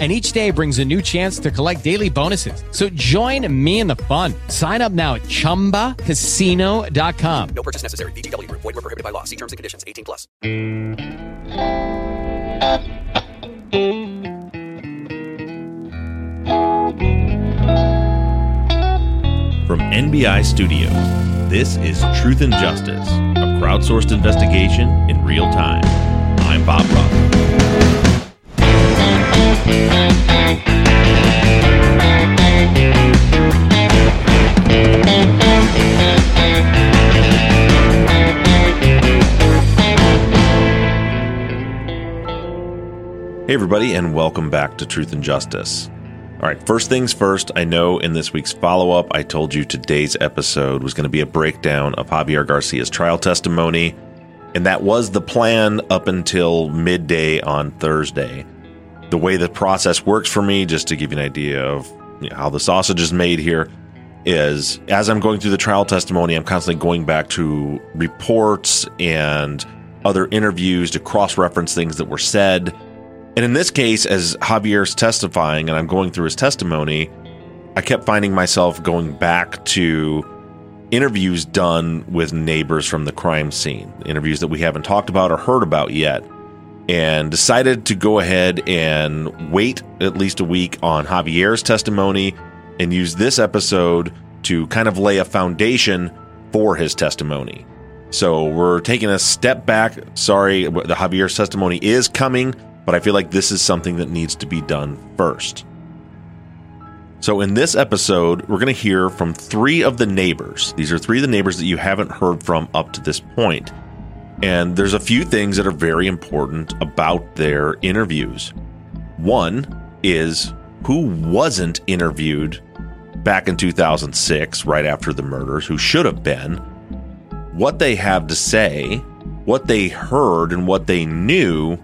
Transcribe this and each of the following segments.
and each day brings a new chance to collect daily bonuses. So join me in the fun. Sign up now at ChumbaCasino.com. No purchase necessary. VGW. Void were prohibited by law. See terms and conditions. 18 plus. From NBI Studios, this is Truth and Justice, a crowdsourced investigation in real time. I'm Bob Ruff. Hey, everybody, and welcome back to Truth and Justice. All right, first things first, I know in this week's follow up, I told you today's episode was going to be a breakdown of Javier Garcia's trial testimony, and that was the plan up until midday on Thursday. The way the process works for me, just to give you an idea of you know, how the sausage is made here, is as I'm going through the trial testimony, I'm constantly going back to reports and other interviews to cross reference things that were said. And in this case, as Javier's testifying and I'm going through his testimony, I kept finding myself going back to interviews done with neighbors from the crime scene, interviews that we haven't talked about or heard about yet, and decided to go ahead and wait at least a week on Javier's testimony and use this episode to kind of lay a foundation for his testimony. So we're taking a step back. Sorry, the Javier's testimony is coming, but I feel like this is something that needs to be done first. So, in this episode, we're going to hear from three of the neighbors. These are three of the neighbors that you haven't heard from up to this point. And there's a few things that are very important about their interviews. One is who wasn't interviewed back in 2006, right after the murders, who should have been, what they have to say, what they heard, and what they knew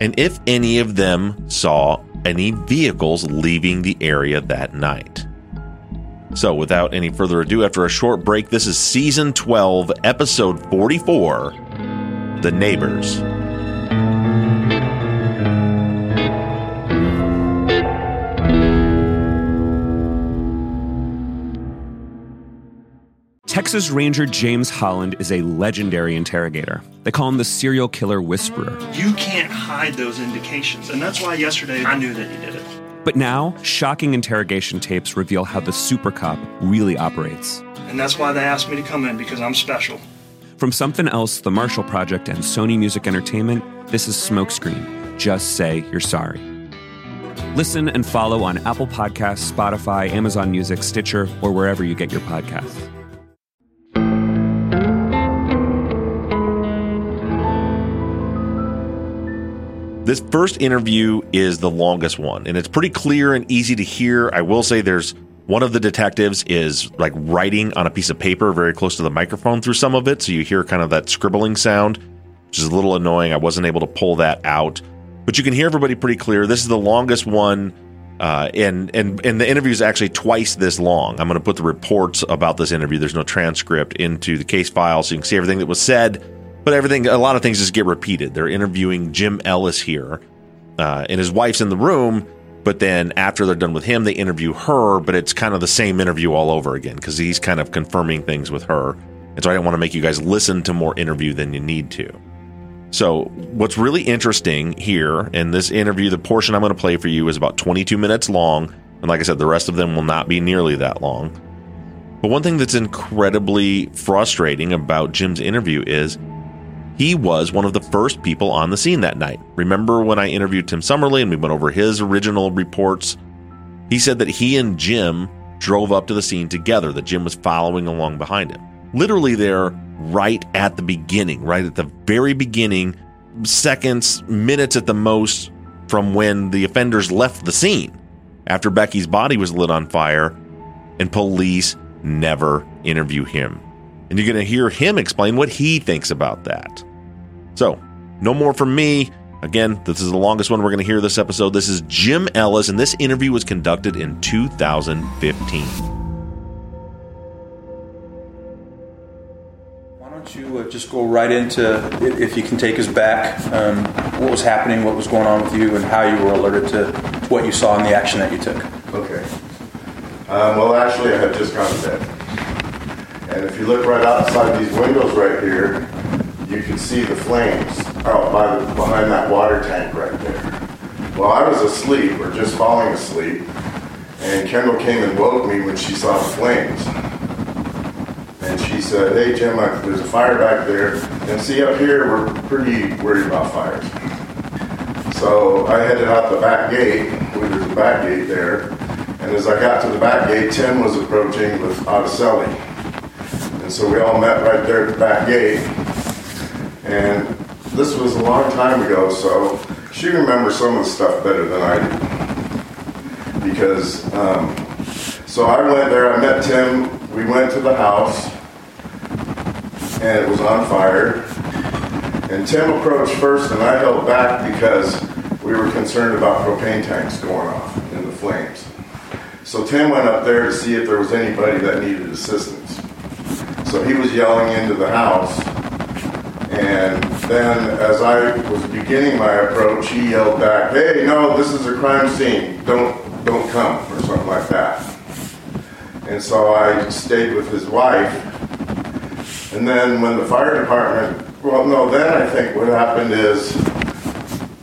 and if any of them saw any vehicles leaving the area that night. So, without any further ado, after a short break, this is season 12, episode 44 The Neighbors. Texas Ranger James Holland is a legendary interrogator. They call him the serial killer whisperer. You can't hide those indications. And that's why yesterday I knew that he did it. But now, shocking interrogation tapes reveal how the super cop really operates. And that's why they asked me to come in because I'm special. From Something Else, The Marshall Project, and Sony Music Entertainment, this is Smokescreen. Just say you're sorry. Listen and follow on Apple Podcasts, Spotify, Amazon Music, Stitcher, or wherever you get your podcasts. This first interview is the longest one, and it's pretty clear and easy to hear. I will say there's one of the detectives is like writing on a piece of paper very close to the microphone through some of it, so you hear kind of that scribbling sound, which is a little annoying. I wasn't able to pull that out, but you can hear everybody pretty clear. This is the longest one, uh, and and and the interview is actually twice this long. I'm going to put the reports about this interview. There's no transcript into the case file, so you can see everything that was said but everything a lot of things just get repeated they're interviewing jim ellis here uh, and his wife's in the room but then after they're done with him they interview her but it's kind of the same interview all over again because he's kind of confirming things with her. And so i don't want to make you guys listen to more interview than you need to. So what's really interesting here in this interview the portion i'm going to play for you is about 22 minutes long and like i said the rest of them will not be nearly that long. But one thing that's incredibly frustrating about jim's interview is he was one of the first people on the scene that night. Remember when I interviewed Tim Summerly and we went over his original reports? He said that he and Jim drove up to the scene together, that Jim was following along behind him. Literally, there, right at the beginning, right at the very beginning, seconds, minutes at the most from when the offenders left the scene after Becky's body was lit on fire, and police never interview him. And you're going to hear him explain what he thinks about that. So, no more from me. Again, this is the longest one we're going to hear this episode. This is Jim Ellis, and this interview was conducted in 2015. Why don't you uh, just go right into, if you can take us back, um, what was happening, what was going on with you, and how you were alerted to what you saw in the action that you took? Okay. Um, well, actually, I had just gone to bed. And if you look right outside these windows right here, you can see the flames out by the, behind that water tank right there. Well, I was asleep or just falling asleep, and Kendall came and woke me when she saw the flames. And she said, "Hey Jim, I, there's a fire back there, and see up here we're pretty worried about fires." So I headed out the back gate. Well, There's a back gate there, and as I got to the back gate, Tim was approaching with Araceli. And so we all met right there at the back gate. And this was a long time ago, so she remembers some of the stuff better than I do. Because, um, so I went there, I met Tim, we went to the house, and it was on fire. And Tim approached first, and I held back because we were concerned about propane tanks going off in the flames. So Tim went up there to see if there was anybody that needed assistance. So he was yelling into the house. And then, as I was beginning my approach, he yelled back, "Hey, no, this is a crime scene. Don't, don't come," or something like that. And so I stayed with his wife. And then, when the fire department, well, no, then I think what happened is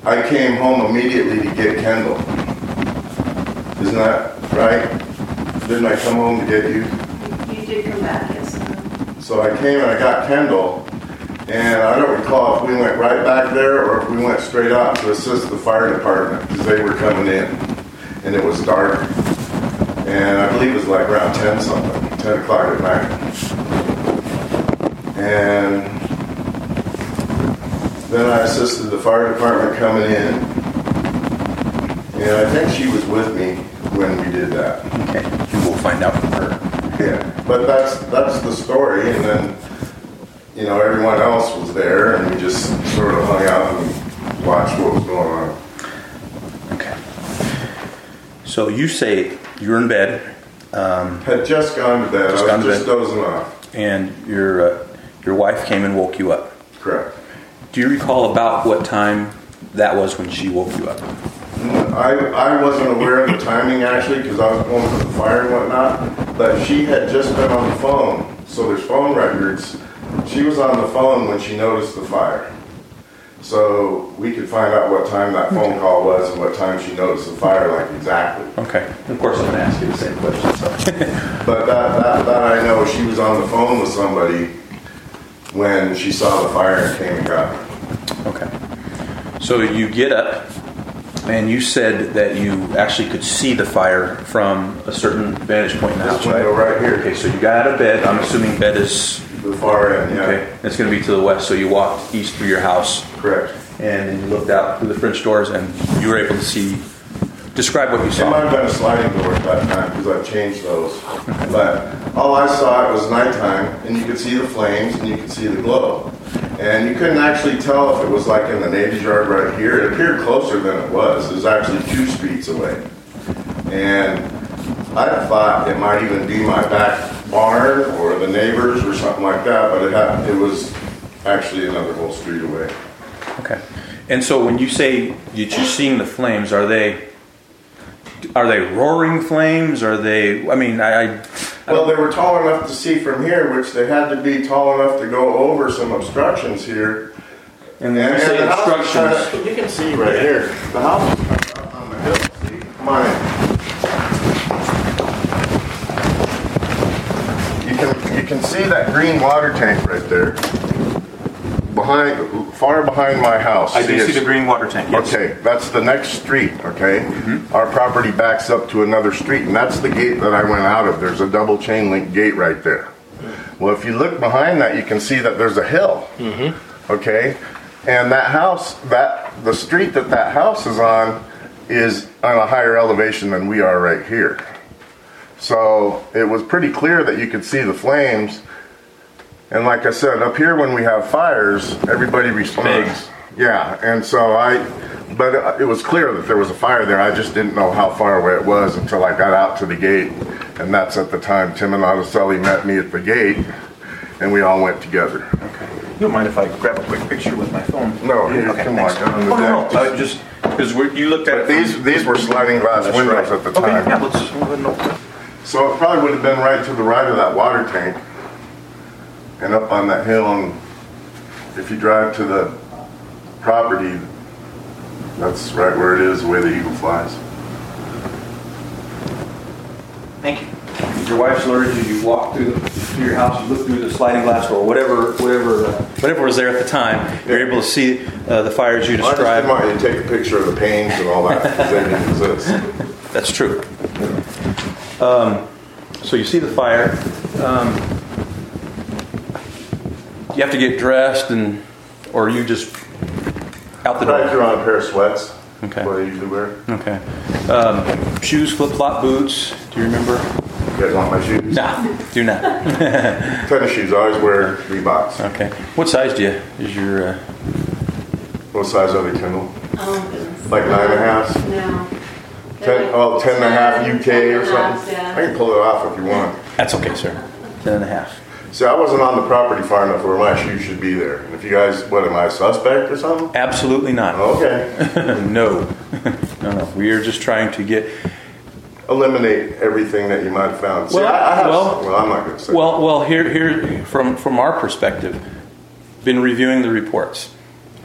I came home immediately to get Kendall. Isn't that right? Didn't I come home to get you? You did come back, yes. So I came and I got Kendall, and I don't recall if we went right back there or if we went straight out to assist the fire department because they were coming in, and it was dark, and I believe it was like around ten something, ten o'clock at night, and then I assisted the fire department coming in, and I think she was with me when we did that. Okay, we'll find out from her. Yeah, but that's that's the story, and then you know everyone else was there, and we just sort of hung out and watched what was going on. Okay. So you say you're in bed, um, Had just gone to bed. Just I was just bed. dozing off. and your uh, your wife came and woke you up. Correct. Do you recall about what time that was when she woke you up? I I wasn't aware of the timing actually because I was going to the fire and whatnot. But she had just been on the phone, so there's phone records. She was on the phone when she noticed the fire. So we could find out what time that phone call was and what time she noticed the fire, like exactly. Okay. Of course, I'm going to ask you the same question. So. But that, that, that I know, she was on the phone with somebody when she saw the fire and came and got her. Okay. So you get up, and you said that you actually could see the fire from a certain vantage point in the This house, right? window right here. Okay, so you got out of bed. I'm assuming bed is The far end, yeah. okay. It's going to be to the west. So you walked east through your house, Correct. and then you looked out through the French doors, and you were able to see. Describe what you saw. It might saw. have been a sliding door at that time because I've changed those. But all I saw it was nighttime and you could see the flames and you could see the glow. And you couldn't actually tell if it was like in the neighbor's yard right here. It appeared closer than it was. It was actually two streets away. And I thought it might even be my back barn or the neighbors or something like that, but it had, it was actually another whole street away. Okay. And so when you say that you're seeing the flames, are they are they roaring flames? Are they? I mean, I. I Well, they were tall enough to see from here, which they had to be tall enough to go over some obstructions here. and when you say the house is obstructions, kinda- you can see right here. The house is kinda up on the hill. See, come on in. You can see that green water tank right there, behind, far behind my house. I do see it's- the green water tank. Yes. Okay, that's the next street, okay? Mm-hmm. Our property backs up to another street, and that's the gate that I went out of. There's a double chain link gate right there. Well, if you look behind that, you can see that there's a hill. Mm-hmm. Okay? And that house, that the street that that house is on is on a higher elevation than we are right here. So it was pretty clear that you could see the flames And like I said, up here when we have fires, everybody responds. Yeah, and so I, but it was clear that there was a fire there. I just didn't know how far away it was until I got out to the gate. And that's at the time Tim and Araceli met me at the gate, and we all went together. Okay. You don't mind if I grab a quick picture with my phone? No, here, Okay, come thanks. on the Oh, no, deck. no, I just, because you looked at it. These these were sliding glass windows right. at the time. Okay, yeah, let's, well, no. So it probably would have been right to the right of that water tank and up on that hill. And if you drive to the property, that's right where it is, the way the eagle flies. Thank you. Your wife's alerted you, you walk through, the- through your house, you look through the sliding glass door, whatever, whatever, uh, whatever was there at the time, you're able to see uh, the fires you I just described. didn't want you to take a picture of the panes and all that, because they didn't exist. That's true. Um, so you see the fire. Um, you have to get dressed and, or you just out the I door. threw on a pair of sweats. Okay. What I usually wear. Okay. Um, shoes, flip flop boots. Do you remember? You guys want my shoes? No, do not. Tennis shoes. I always wear Reeboks. Okay. What size do you? Is your uh, What size are they, Kendall? Oh, goodness. Like nine and a half? No. Ten, oh, ten and a half UK or something? Yeah. I can pull it off if you want. That's okay, sir. Ten and a half. See, I wasn't on the property far enough where my shoes should be there. And if you guys, what, am I a suspect or something? Absolutely not. Oh, okay. no. no, no. We are just trying to get. Eliminate everything that you might have found. See, Well, I, I have, well- well, I'm not going to say. Well, well, here, here, from from our perspective, been reviewing the reports,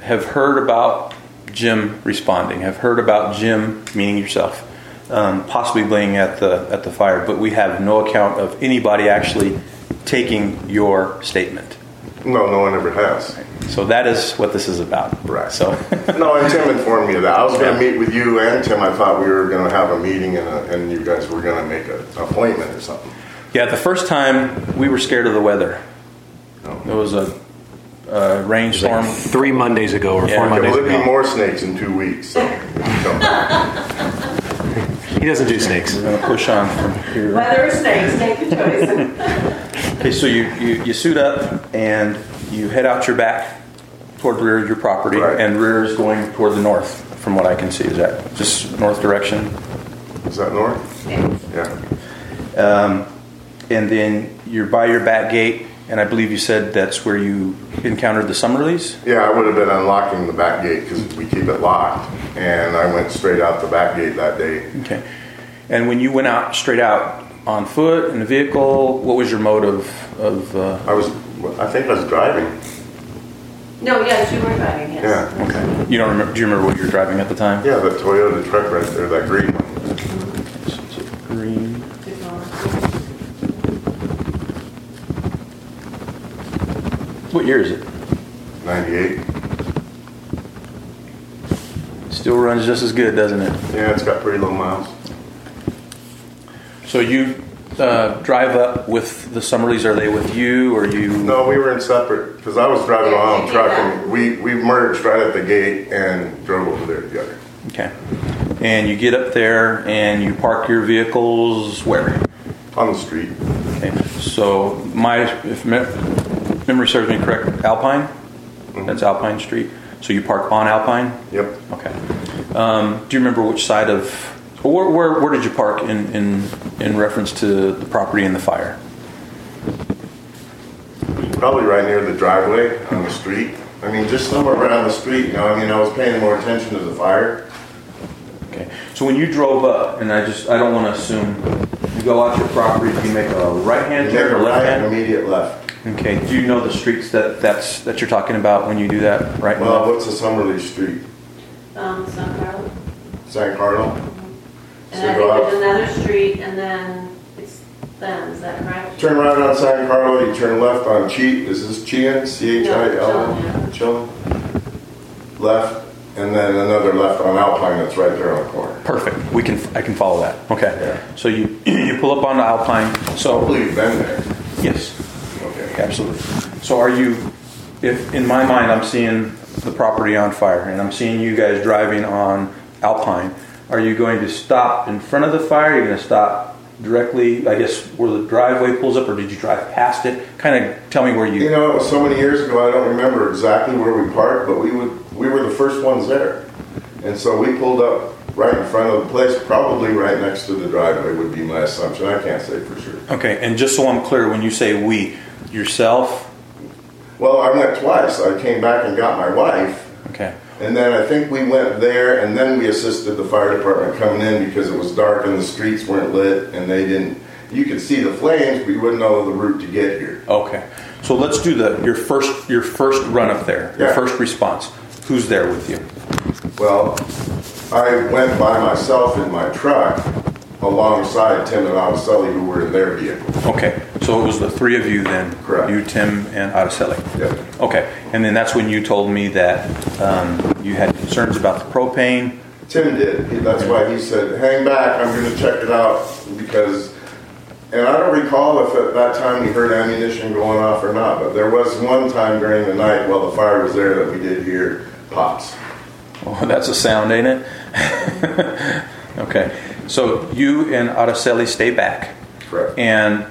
have heard about Jim responding, have heard about Jim, meaning yourself, um, possibly being at the at the fire, but we have no account of anybody actually taking your statement. no, no one ever has. So that is what this is about. Right. So, No, and Tim informed me of that. I was going to meet with you and Tim. I thought we were going to have a meeting and, a, and you guys were going to make an appointment or something. yeah, the first time we were scared of the weather. It was a, a rainstorm. Three Mondays ago or Yeah, four okay, Okay, Mondays well, there'll be more snakes in two weeks. So. He doesn't do snakes. We're going to push on from here. Weather or snakes, take your choice. Okay, so you, you, you suit up and you head out your back toward the rear of your property, Right. and rear is going toward the north, from what I can see. Is that just north direction? Is that north? Yeah. Um, and then you're by your back gate, and I believe you said that's where you encountered the Summerleys. Yeah, I would have been unlocking the back gate because we keep it locked. And I went straight out the back gate that day. Okay. And when you went out straight out on foot in a vehicle, what was your mode of, of uh, I was, I think I was driving. No, yes, you were driving, yes. Yeah. okay? You don't remember? Do you remember what you were driving at the time? Yeah, the Toyota truck right there, that green one. Green. What year is it? 98. Still runs just as good, doesn't it? Yeah, it's got pretty low miles. So you uh, drive up with the Summerleys. Are they with you, or you? No, we were in separate because I was driving Yeah, my own truck and we, we merged right at the gate and drove over there together. Okay. And you get up there and you park your vehicles where? On the street. Okay. So my, if me- memory serves me correct, Alpine. That's Alpine Street. So you park on Alpine. Yep. Okay. Um, do you remember which side of, or where, where, where did you park in, in, in reference to the property and the fire? Probably right near the driveway on the street. I mean, just somewhere around the street, you know, I mean, I was paying more attention to the fire. Okay. So when you drove up, and I just, I don't want to assume, you go out your property, do you make a right hand turn or left right hand? immediate left. Okay. Do you know the streets that that's that you're talking about when you do that? Right. and Well, left? what's the Summerlee Street? Um, San Carlos. San Carlo? And So I go think out- there's another street, and then it's them, is that correct? Turn right on San Carlo, you turn left on Chi, is this Chian? C-H-I-L? No, Left, and then another left on Alpine that's right there on the corner. Perfect. We can I can follow that. Okay. Yeah. So you you pull up onto Alpine. I So believe you've been there. yes, Okay. Absolutely. So are you? If in my mind I'm seeing the property on fire and I'm seeing you guys driving on Alpine, are you going to stop in front of the fire? Are you going to stop directly, I guess, where the driveway pulls up, or did you drive past it? Kind of tell me where you. You know, it was so many years ago, I don't remember exactly where we parked, but we would, we were the first ones there. And so we pulled up right in front of the place, probably right next to the driveway would be my assumption. I can't say for sure. Okay, and just so I'm clear, when you say we, yourself, Well, I went twice. I came back and got my wife, okay, and then I think we went there, and then we assisted the fire department coming in because it was dark and the streets weren't lit, and they didn't. You could see the flames, but you wouldn't know the route to get here. okay. So let's do the your first your first run up there, your Yeah. first response. Who's there with you? Well, I went by myself in my truck alongside Tim and Sully, who were in their vehicle. Okay, so it was the three of you then. Correct. You, Tim, and Araceli. Yep. Okay, and then that's when you told me that um, you had concerns about the propane. Tim did. He- That's why he said, hang back, I'm going to check it out because, and I don't recall if at that time we heard ammunition going off or not, but there was one time during the night while the fire was there that we did hear pops. Oh, that's a sound, ain't it? okay, so you and Araceli stay back. Correct. And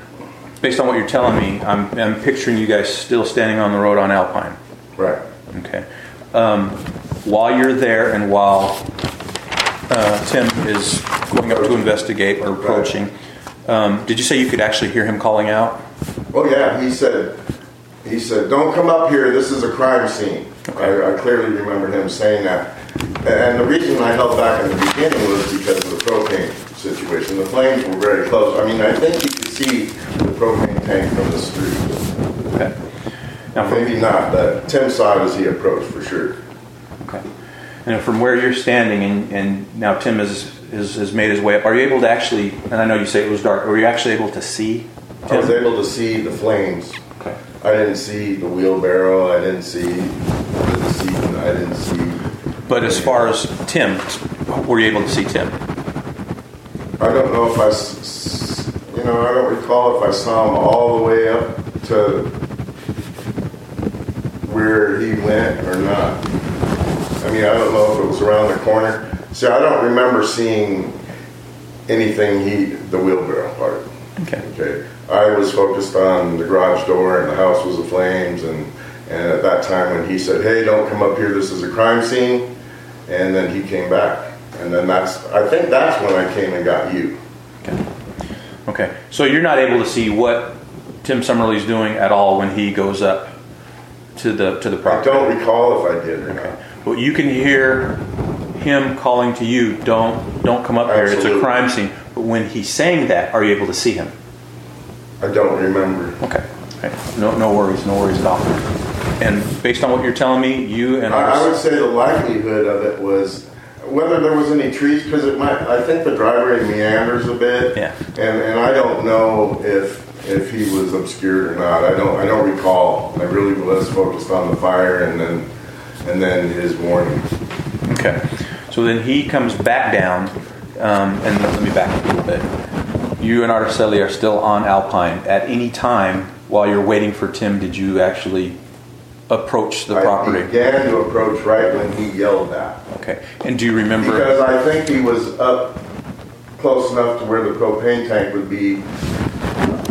based on what you're telling me, I'm, I'm picturing you guys still standing on the road on Alpine. Right. Okay. Um, while you're there and while uh, Tim is going up to investigate or approaching, um, did you say you could actually hear him calling out? Oh yeah, he said, he said, don't come up here, this is a crime scene. I, I clearly remember him saying that. And the reason I held back in the beginning was because of the propane situation. The flames were very close. I mean, I think you could see the propane tank from the street. Okay. Now, Maybe not, but Tim saw it as he approached for sure. okay. And from where you're standing, and, and now Tim has, has, has made his way up, are you able to actually, and I know you say it was dark, were you actually able to see I was able to see the flames. Okay. I didn't see the wheelbarrow, I didn't see the seat. I didn't see. But as far as Tim, were you able to see Tim? I don't know if I, you know, I don't recall if I saw him all the way up to where he went or not. I mean, I don't know if it was around the corner. See, I don't remember seeing anything he, the wheelbarrow part. Okay. Okay. I was focused on the garage door and the house was aflames and, and at that time when he said, hey, don't come up here, this is a crime scene. And then he came back. And then that's, I think that's when I came and got you. Okay. Okay. So you're not able to see what Tim Summerly's doing at all when he goes up to the to the property. I don't recall if I did or not. But you can hear him calling to you, "Don't don't come up here. It's a crime scene." But when he's saying that, are you able to see him? I don't remember. Okay. okay. No no worries. No worries at all. And based on what you're telling me, you and I, I would say the likelihood of it was whether there was any trees, because it might, I think the driveway meanders a bit. Yeah. And, and I don't know if, if he was obscured or not. I don't, I don't recall. I really was focused on the fire and then, and then his warning. okay. So then he comes back down, um, and let me back up a little bit. You and Araceli are still on Alpine. At any time while you're waiting for Tim, did you actually approach the I property? began to approach right when he yelled that. Okay. And do you remember? Because I think he was up close enough to where the propane tank would be.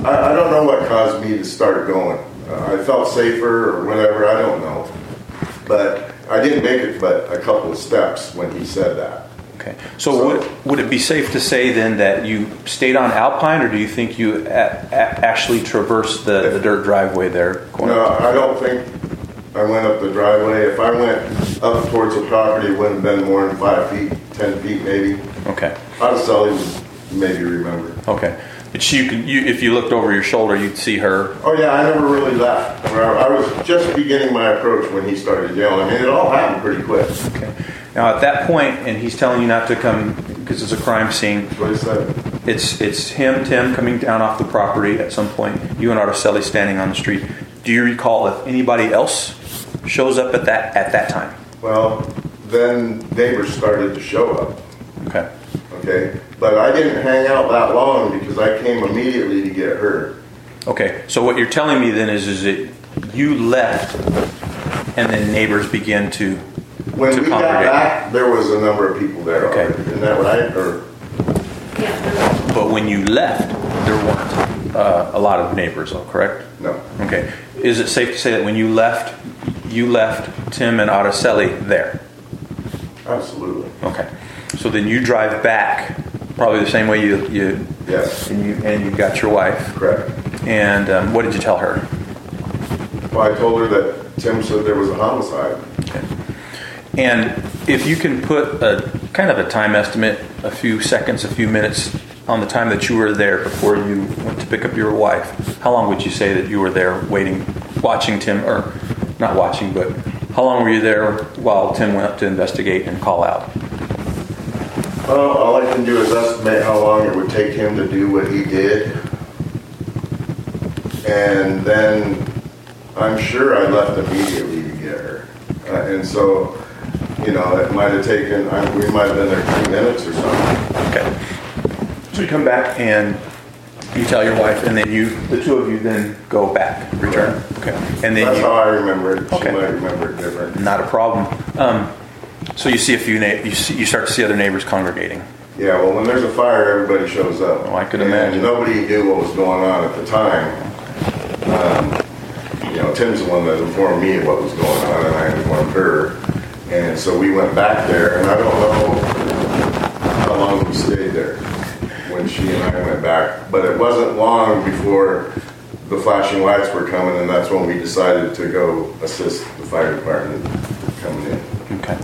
I, I don't know what caused me to start going. Uh, I felt safer or whatever, I don't know. But I didn't make it but a couple of steps when he said that. Okay. So, would, would it be safe to say then that you stayed on Alpine, or do you think you a- a- actually traversed the, the dirt driveway there? going No? I don't think I went up the driveway. If I went up towards the property, it wouldn't have been more than five feet, 10 feet maybe. Okay. Sully would maybe remember. Okay. But she could, you, if you looked over your shoulder, you'd see her. Oh yeah, I never really left. I I was just beginning my approach when he started yelling. I mean, it all happened pretty quick. That's Okay. Now, at that point, and he's telling you not to come because it's a crime scene. what he said. It's it's him, Tim, coming down off the property at some point. You and Araceli standing on the street. Do you recall if anybody else shows up at that at that time? Well, then neighbors started to show up. Okay. Okay, but I didn't hang out that long because I came immediately to get her. Okay, so what you're telling me then is, is that you left, and then neighbors began to When to we got congregate. back, there was a number of people there Okay. already. Isn't that right? Or Yeah, But But when you left, there weren't uh, a lot of neighbors, though, correct? No. Okay. Is it safe to say that when you left, you left Tim and Araceli there? Absolutely. Okay. So then you drive back, probably the same way you you Yes. and you and you got your wife. Correct. And um, what did you tell her? Well, I told her that Tim said there was a homicide. Okay. And if you can put a kind of a time estimate, a few seconds, a few minutes on the time that you were there before you went to pick up your wife, how long would you say that you were there waiting, watching Tim, or not watching, but how long were you there while Tim went up to investigate and call out? Well, all I can do is estimate how long it would take him to do what he did. And then I'm sure I left immediately to get her. Uh, and so, you know, it might have taken, I, we might have been there three minutes or something. Okay. So you come back and you tell your wife, and then you, the two of you, then go back, return. Okay. And then That's you, how I remember it. She Okay. might remember it different. not a problem. Um, so you see a few, na- you see, you start to see other neighbors congregating. Yeah, well, when there's a fire, everybody shows up. Oh, I could And imagine. Nobody knew what was going on at the time. Um, You know, Tim's the one that informed me of what was going on, and I informed her. And so we went back there, and I don't know how long we stayed there when she and I went back. But it wasn't long before the flashing lights were coming, and that's when we decided to go assist the fire department coming in. Okay.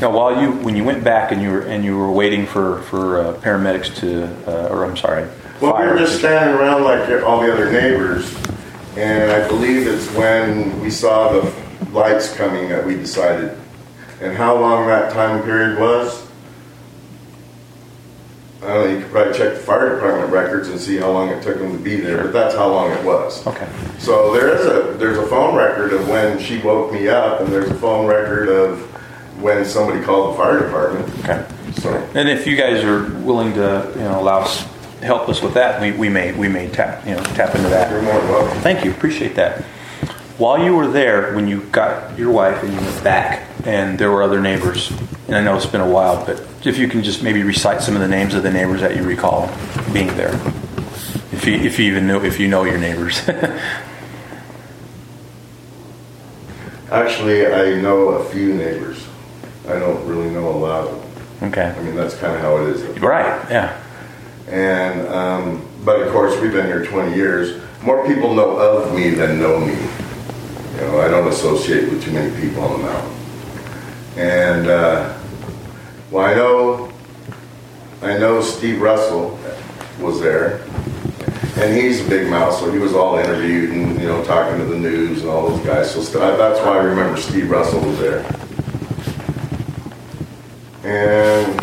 Now, while you, when you went back and you were and you were waiting for for uh, paramedics to, uh, or I'm sorry, Well, we were just standing around like all the other neighbors, and I believe it's when we saw the lights coming that we decided. And how long that time period was, I don't know, you could probably check the fire department records and see how long it took them to be there, but that's how long it was. Okay. So there is a, there's a phone record of when she woke me up, and there's a phone record of when somebody called the fire department. Okay. So, And if you guys are willing to, you know, allow us help us with that, we, we may we may tap you know tap into that. you're more than welcome. Thank you, appreciate that. While you were there, when you got your wife and you went back, and there were other neighbors, and I know it's been a while, but if you can just maybe recite some of the names of the neighbors that you recall being there, if you if you even know if you know your neighbors. Actually, I know a few neighbors. I don't really know a lot of them. okay. I mean, that's kind of how it is. Right. Yeah. And, um, but of course, we've been here 20 years. More people know of me than know me. You know, I don't associate with too many people on the mountain. And, uh, well, I know, I know Steve Russell was there. And he's a big mouth, so he was all interviewed and, you know, talking to the news and all those guys. So that's why I remember Steve Russell was there. And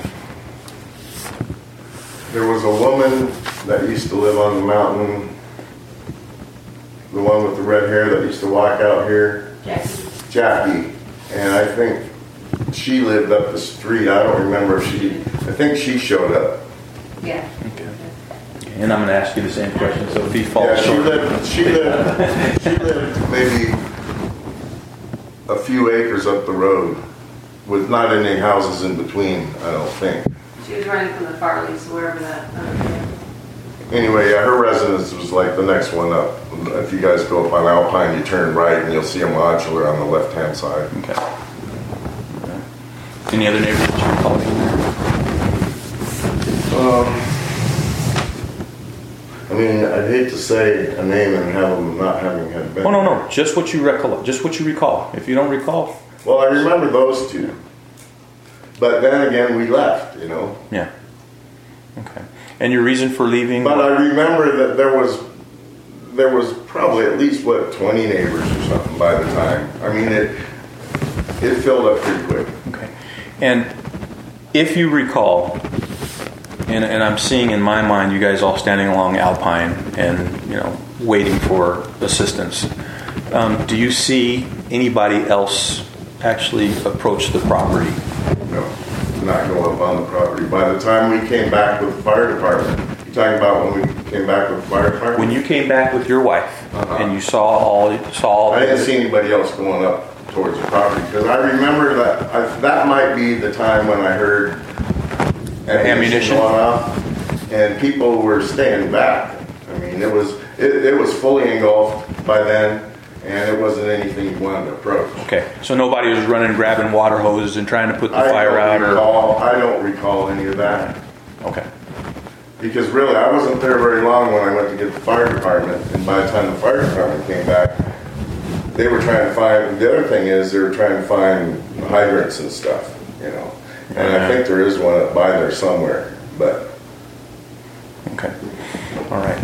there was a woman that used to live on the mountain, the one with the red hair that used to walk out here, Jackie. Jackie. And I think she lived up the street. I don't remember if she, I think she showed up. Yeah. Okay. And I'm going to ask you the same question. So if he falls Yeah, she short, lived, she lived, she lived maybe a few acres up the road with not any houses in between, I don't think. She was running from the Farleys, wherever that, Anyway, yeah, her residence was like the next one up. If you guys go up on Alpine, you turn right and you'll see a modular on the left-hand side. Okay. Any other neighbors that you recall being there? Um, I mean, I'd hate to say a name and have them not having had been. Oh no, no, just what you recollect, just what you recall. If you don't recall, Well, I remember those two. But then again, we left, you know. yeah. Okay. And your reason for leaving? But I remember that there was there was probably at least what 20 neighbors or something by the time. I mean, it it filled up pretty quick. And if you recall, and, and I'm seeing in my mind you guys all standing along Alpine and you know waiting for assistance. Um, do you see anybody else actually approach the property? No, not go up on the property. By the time we came back with the fire department, you're talking about when we came back with the fire department? When you came back with your wife Uh-huh. and you saw all saw all I didn't see anybody else going up towards the property because I remember that I, that might be the time when I heard Ammunition? going off. and people were staying back. I mean, it was it, it was fully engulfed by then, and it wasn't anything you wanted to approach. Okay, so nobody was running, grabbing water hoses and trying to put the I fire out, or recall, I don't recall any of that. okay, Because really, I wasn't there very long when I went to get the fire department, and by the time the fire department came back, they were trying to find, the other thing is, they were trying to find hydrants and stuff, you know? And I think there is one up by there somewhere, but okay, all right.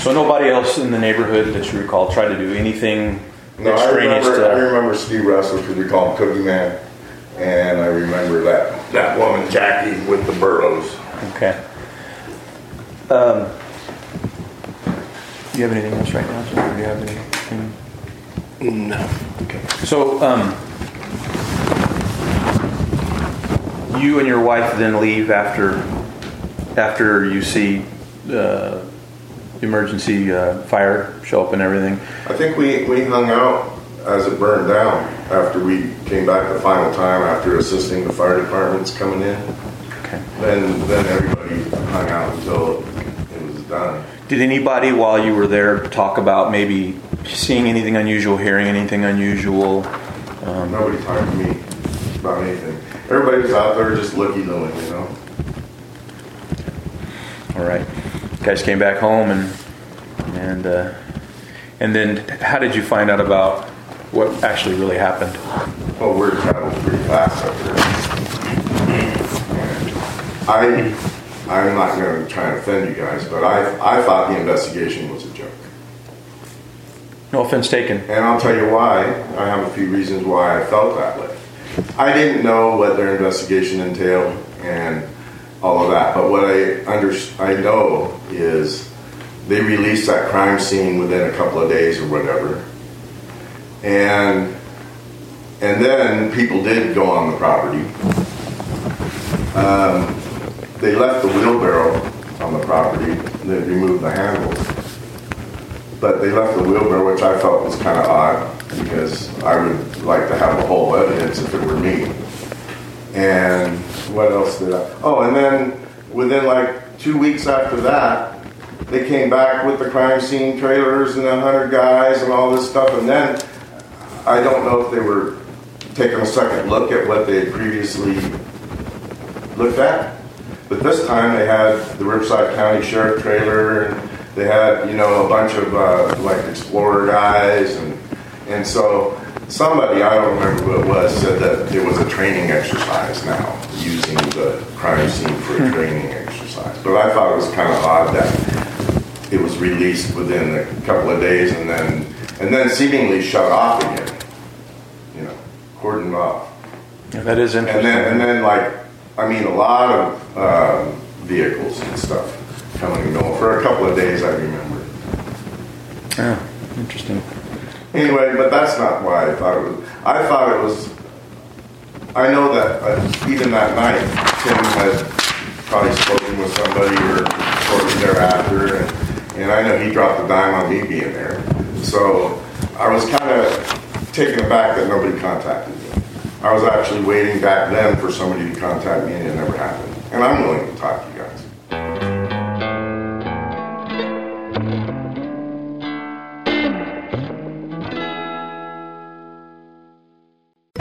So nobody else in the neighborhood that you recall tried to do anything no, I extraneous remember, I remember Steve Russell, because we call him Cookie Man, and I remember that, that woman Jackie with the burros. Okay. Um, do you have anything else right now? Or do you have anything? No. Okay. So, um, you and your wife then leave after after you see uh, emergency uh, fire show up and everything. I think we, we hung out as it burned down after we came back the final time after assisting the fire departments coming in. Okay. Then then everybody hung out until it was done. Did anybody while you were there talk about maybe seeing anything unusual, hearing anything unusual? Um, Nobody talked to me about anything. Everybody was out there just looking, looing, you know. All right. Guys came back home and and uh, and then how did you find out about what actually really happened? Well, word traveled pretty fast up there. I I'm not going to try and offend you guys, but I I thought the investigation was a joke. No offense taken. And I'll tell you why. I have a few reasons why I felt that way. I didn't know what their investigation entailed and all of that, but what I under I know is they released that crime scene within a couple of days or whatever, and and then people did go on the property. Um, they left the wheelbarrow on the property. They removed the handles but they left the wheelbarrow, which I felt was kind of odd because I would like to have the whole evidence if it were me. And what else did I? Oh, and then within like two weeks after that, they came back with the crime scene trailers and a hundred guys and all this stuff. And then I don't know if they were taking a second look at what they had previously looked at. But this time they had the Riverside County Sheriff trailer and they had, you know, a bunch of uh, like explorer guys and and so somebody, I don't remember who it was, said that it was a training exercise now, using the crime scene for a training exercise. But I thought it was kind of odd that it was released within a couple of days and then and then seemingly shut off again. You know, cordoned off. Yeah, that is And interesting. then, and then, like, I mean, a lot of um, vehicles and stuff coming and going for a couple of days. I remember. yeah, interesting. Anyway, but that's not why I thought it was. I thought it was. I know that uh, even that night, Tim had probably spoken with somebody or shortly thereafter, and, and I know he dropped the dime on me being there. So I was kind of taken aback that nobody contacted me. I was actually waiting back then for somebody to contact me, and it never happened. And I'm willing to talk to you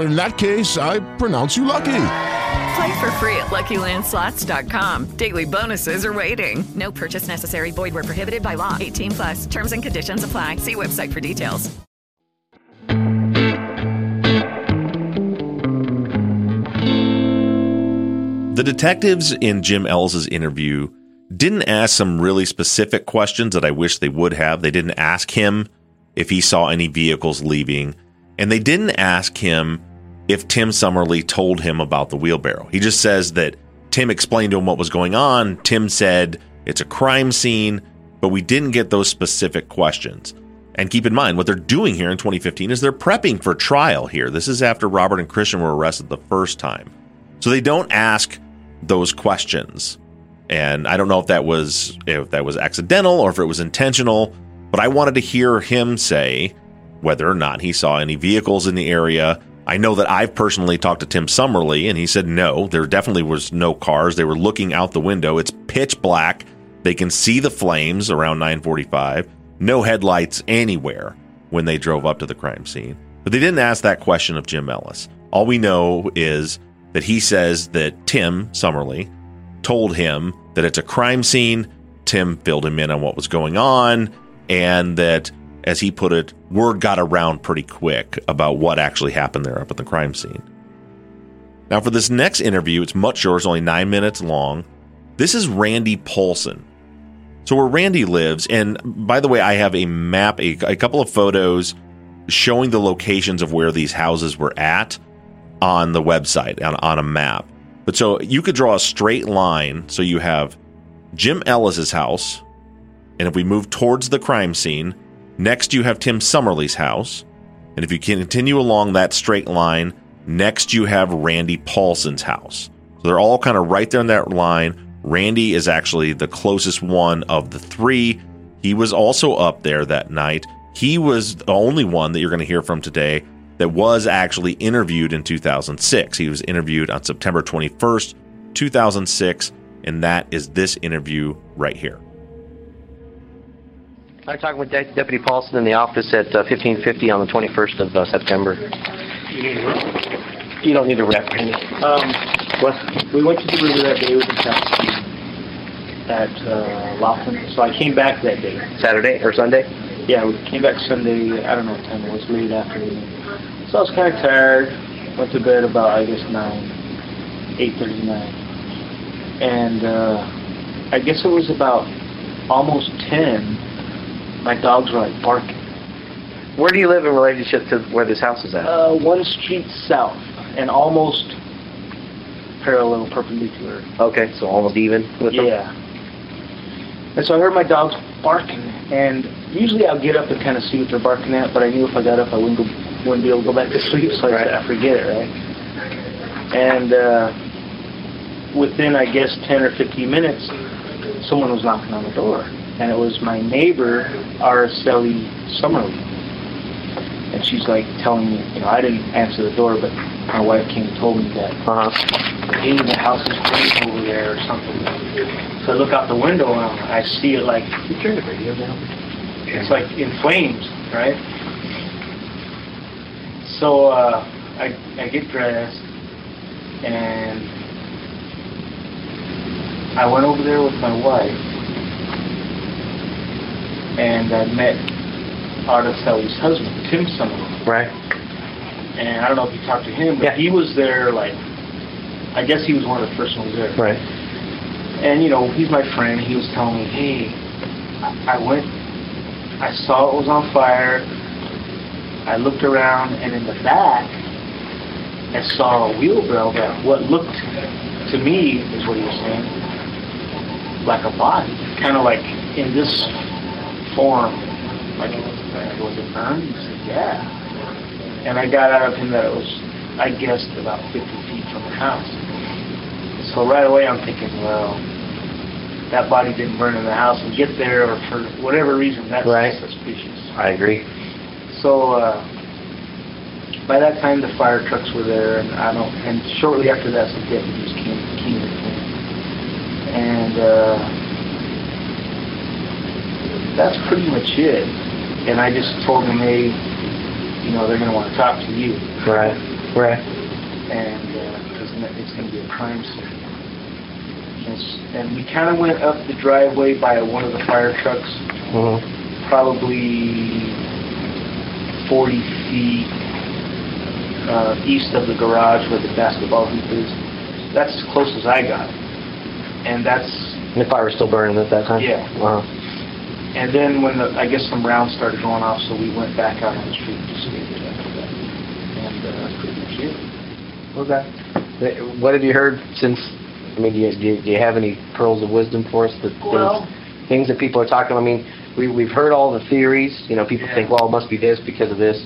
In that case, I pronounce you lucky. Play for free at LuckyLandSlots.com. Daily bonuses are waiting. No purchase necessary. Void where prohibited by law. 18 plus. Terms and conditions apply. See website for details. The detectives in Jim Ellis's interview didn't ask some really specific questions that I wish they would have. They didn't ask him if he saw any vehicles leaving, and they didn't ask him if Tim Summerly told him about the wheelbarrow. He just says that Tim explained to him what was going on. Tim said it's a crime scene, but we didn't get those specific questions. And keep in mind, what they're doing here in 2015 is they're prepping for trial here. This is after Robert and Christian were arrested the first time. So they don't ask those questions. And I don't know if that was if that was accidental or if it was intentional, but I wanted to hear him say whether or not he saw any vehicles in the area. I know that I've personally talked to Tim Summerly and he said no, there definitely was no cars. They were looking out the window. It's pitch black. They can see the flames around 945. No headlights anywhere when they drove up to the crime scene. But they didn't ask that question of Jim Ellis. All we know is that he says that Tim Summerly told him that it's a crime scene. Tim filled him in on what was going on, and that, as he put it, word got around pretty quick about what actually happened there up at the crime scene. Now, for this next interview, it's much shorter, it's only nine minutes long. This is Randy Paulson. So, where Randy lives, and by the way, I have a map, a, a couple of photos showing the locations of where these houses were at on the website on, on a map. But so you could draw a straight line. So you have Jim Ellis's house, and if we move towards the crime scene, next you have Tim Summerly's house, and if you continue along that straight line, next you have Randy Paulson's house. So they're all kind of right there in that line. Randy is actually the closest one of the three. He was also up there that night. He was the only one that you're going to hear from today that was actually interviewed in 2006. He was interviewed on September 21st, 2006, and that is this interview right here. I'm talking with De- Deputy Paulson in the office at uh, 1550 on the 21st of uh, September. You don't need to rep. Um, what? We went to the river that day with the taxi at uh, Laughlin. So I came back that day. Saturday or Sunday? Yeah, we came back Sunday. I don't know what time it was, late afternoon. So I was kind of tired. Went to bed about I guess nine, eight thirty nine, and uh, I guess it was about almost ten. My dogs were like barking. Where do you live in relationship to where this house is at? Uh, one street south, and almost parallel, perpendicular. Okay, so almost even with them? Yeah. And so I heard my dogs barking, and usually I'll get up and kind of see what they're barking at, but I knew if I got up I wouldn't go, wouldn't be able to go back to sleep, so I Right. said, I forget it, right? And uh, within, I guess, 10 or 15 minutes, someone was knocking on the door, and it was my neighbor, Araceli Summerly. And she's like telling me, you know, I didn't answer the door, but my wife came and told me that, uh-huh. hey, the house is burning over there or something. So I look out the window and I see it like, you turn the radio down. It's like in flames, right? So uh, I, I get dressed and I went over there with my wife and I met Araceli's husband, Tim Summerly. Right. And I don't know if you talked to him, but he was there like, I guess he was one of the first ones there. Right. And you know, he's my friend. He was telling me, hey, I I went, I saw it was on fire. I looked around, and in the back, I saw a wheelbarrow that what looked to me is what he was saying, like a body, kind of like in this form, like it was, it burned? He said, yeah. And I got out of him that it was, I guessed, about 50 feet from the house. So right away I'm thinking, well, that body didn't burn in the house and get there, or for whatever reason, that's Right. suspicious. I agree. So uh, by that time the fire trucks were there, and I don't. And shortly after that, some deputies came came and uh, that's pretty much it. And I just told them, hey, you know, they're going to want to talk to you. Right. Right. And because it's going to be a crime scene. And, we kind of went up the driveway by one of the fire trucks, Mm-hmm. probably 40 feet uh, east of the garage where the basketball hoop is. that's as close as I got. And that's And the fire was still burning at that time? Yeah. Uh-huh. And then when the I guess some rounds started going off, so we went back out on the street to see it after that. And uh, that's pretty much it. Okay. What have you heard since, I mean, do you, do you, do you have any pearls of wisdom for us? That Well- things, things that people are talking, I mean, we, we've heard all the theories, you know, people Yeah. think, well, it must be this because of this.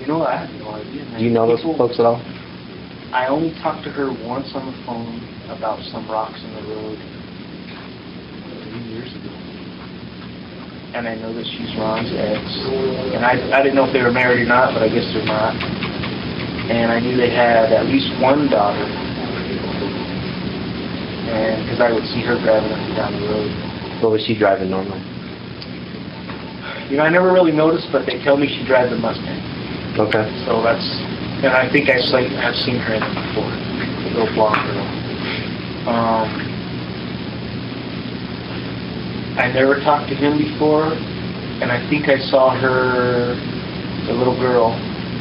You know what? I have no idea. Man. Do you know those People- folks at all? I only talked to her once on the phone about some rocks in the road three years ago. And I know that she's Ron's ex. And I, I didn't know if they were married or not, but I guess they're not. And I knew they had at least one daughter. And because I would see her driving up and down the road. What was she driving normally? You know, I never really noticed, but they tell me she drives a Mustang. Okay. So that's, and I think I've seen, I've seen her in it before. The little blonde girl. Um, I never talked to him before, and I think I saw her, the little girl,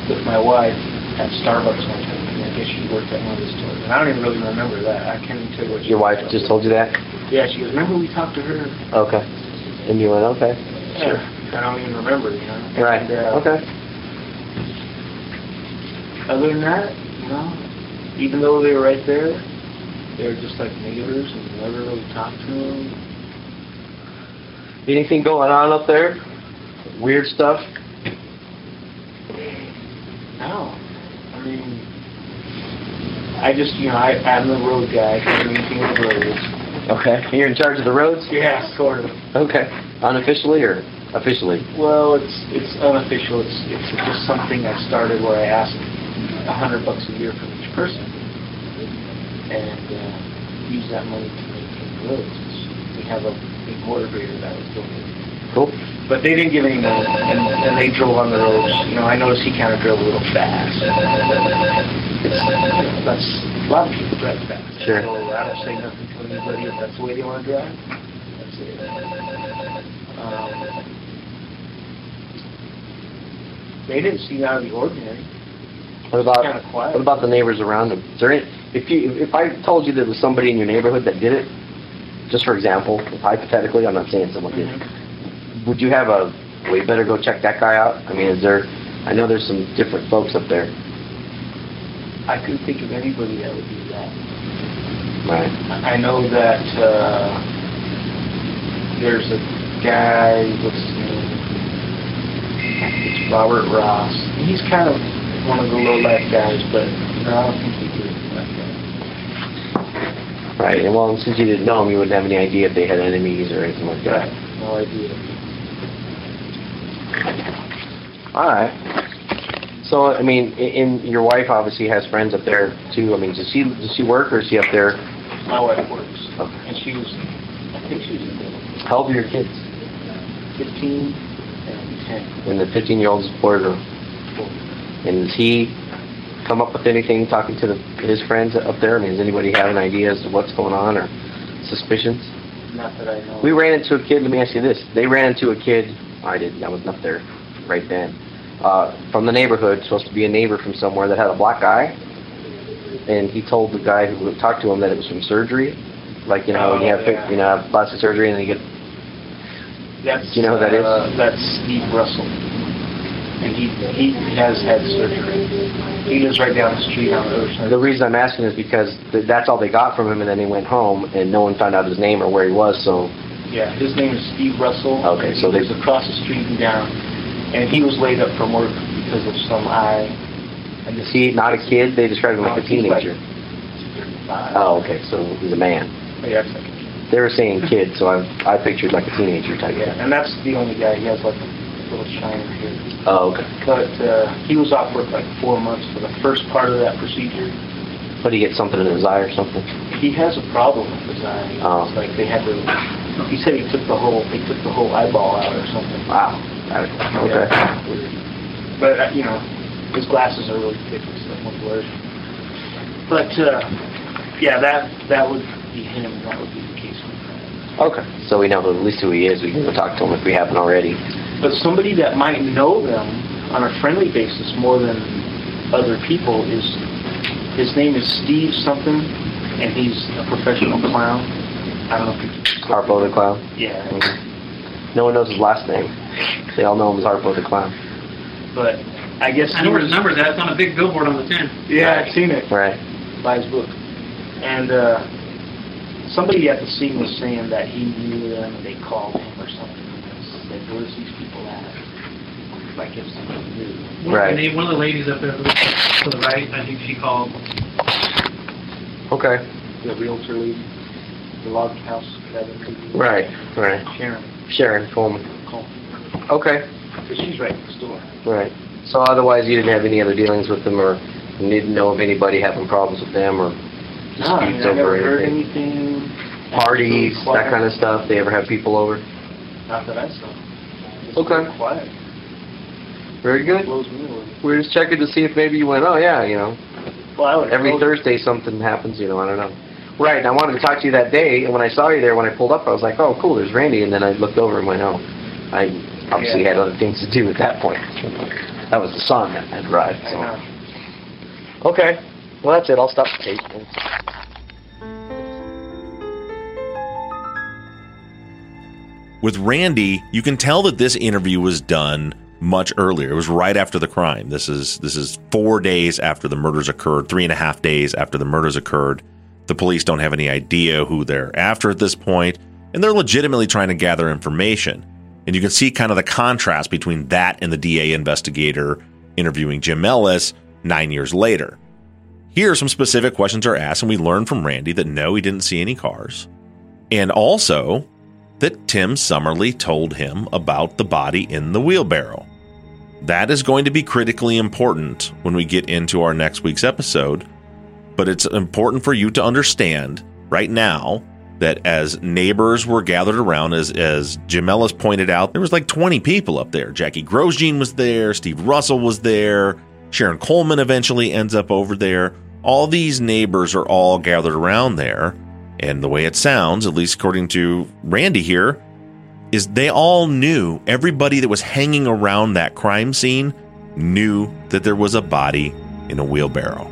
with my wife at Starbucks one time. And I guess she worked at one of the stores. And I don't even really remember that. I can't even tell you what she Your wife just told you that? Yeah, she goes, remember we talked to her? Okay. And you went, okay. Sure. I don't even remember, you know. Right. And, uh, Okay. Other than that, you know, even though they were right there, they were just like neighbors and never really talked to them. Anything going on up there? Weird stuff? No. I mean, I just, you know, I, I'm the road guy. I do anything with roads. Okay. You're in charge of the roads? Yeah, sort of. Okay. Unofficially or officially? Well, it's it's unofficial. It's it's just something I started where I ask a hundred bucks a year from each person, and uh, use that money to maintain the roads. Have a big motor grader that was donated. Cool. But they didn't give any money, and, and they drove on the roads. You know, I noticed he kind of drove a little fast. It's, that's a lot of people drive fast. Sure. So I don't say nothing to anybody if that's the way they want to drive. That's it. Um, they didn't seem out of the ordinary. What about what about the neighbors around them? Is there any, if you if I told you there was somebody in your neighborhood that did it, just for example, hypothetically, I'm not saying someone did, would you have a we better go check that guy out? I mean, is there? I know there's some different folks up there. I couldn't think of anybody that would do that. Right. I I know that uh, there's a guy, what's his name? It's Robert Ross. He's kind of one of the low life guys, but no, I don't think he did it like that. Right. And well, since you didn't know them, you wouldn't have any idea if they had enemies or anything like that. No idea. All right. So I mean, in your wife obviously has friends up there too. I mean, does she does she work or is she up there? My wife works, and she was, I think she was in the How old are your kids? 15 and 10. And the 15 year old is boy girl? And does he come up with anything talking to the, his friends up there? I mean, does anybody have an idea as to what's going on or suspicions? Not that I know. We ran into a kid. Let me ask you this: They ran into a kid. I didn't. I wasn't up there right then. Uh, from the neighborhood, supposed to be a neighbor from somewhere that had a black eye, and he told the guy who talked to him that it was from surgery. Like you know, when you have Oh, yeah. you know plastic surgery and then you get That's, you know who that is? uh, That's Steve Russell. And he, he has had surgery. He lives right down the street on side. The reason I'm asking is because th- that's all they got from him, and then he went home, and no one found out his name or where he was. So, Yeah, his name is Steve Russell. Okay, so he lives across the street and down. And he was laid up from work because of some eye. And is he not a kid? They described him like a No, like- teenager. Uh, Oh, okay, so he's a man. yeah, it's like, They were saying kid, so I I pictured like a teenager type. yeah, and that's the only guy. He has like a little shiner here. Oh, okay. But uh, he was off work like four months for the first part of that procedure. But he get something in his eye or something. He has a problem with his eye. Oh. It's like they had to. He said he took the whole. They took the whole eyeball out or something. Wow. Okay. But uh, you know, his glasses are really thick and stuff when blurred. But uh, yeah, that that would be him. That would be the case. Okay. So we know who, at least who he is. We can go talk to him if we haven't already. But somebody that might know them on a friendly basis more than other people is his name is Steve something. and he's a professional clown. I don't know if you. Harpo the clown. Yeah. No one knows his last name. They all know him as Harpo the clown. But I guess I know where his number's at. It's on a big billboard on the 10. Yeah, I've seen it. Right. By his book. And uh, somebody at the scene was saying that he knew them and they called him or something. And said, "Where's these people at?" Like if somebody knew. One of the One of the ladies up there to the, right, I think she called. Okay. The realtor lady, the log house cabin lady. Right, right. Sharon. Sharon Coleman. Coleman. Okay. Because she's right next door. Right. So otherwise, you didn't have any other dealings with them, or you didn't know of anybody having problems with them, or No, I mean, disputes I over never heard anything. anything. Parties, that kind of stuff. They ever have people over? Not that I saw. Okay. very Quiet. Very good. Blows me away. We're just checking to see if maybe you went, oh yeah, you know, Well, every Thursday something happens, you know, I don't know. Right, and I wanted to talk to you that day, and when I saw you there, when I pulled up, I was like, oh, cool, there's Randy, and then I looked over and went, oh, I obviously Yeah. had other things to do at that point. That was the sun that had arrived, I so. Okay, well, that's it, I'll stop the tape. With Randy, you can tell that this interview was done much earlier. It was right after the crime. This is this is four days after the murders occurred, three and a half days after the murders occurred. The police don't have any idea who they're after at this point, and they're legitimately trying to gather information. And you can see kind of the contrast between that and the DA investigator interviewing Jim Ellis nine years later. Here, some specific questions are asked, and we learn from Randy that no, he didn't see any cars. And also, that Tim Summerly told him about the body in the wheelbarrow. That is going to be critically important when we get into our next week's episode, but it's important for you to understand right now that as neighbors were gathered around, as, as Jim Ellis pointed out, there was like 20 people up there. Jackie Grosjean was there, Steve Russell was there, Sharon Coleman eventually ends up over there. All these neighbors are all gathered around there. And the way it sounds, at least according to Randy here, is they all knew, everybody that was hanging around that crime scene knew that there was a body in a wheelbarrow.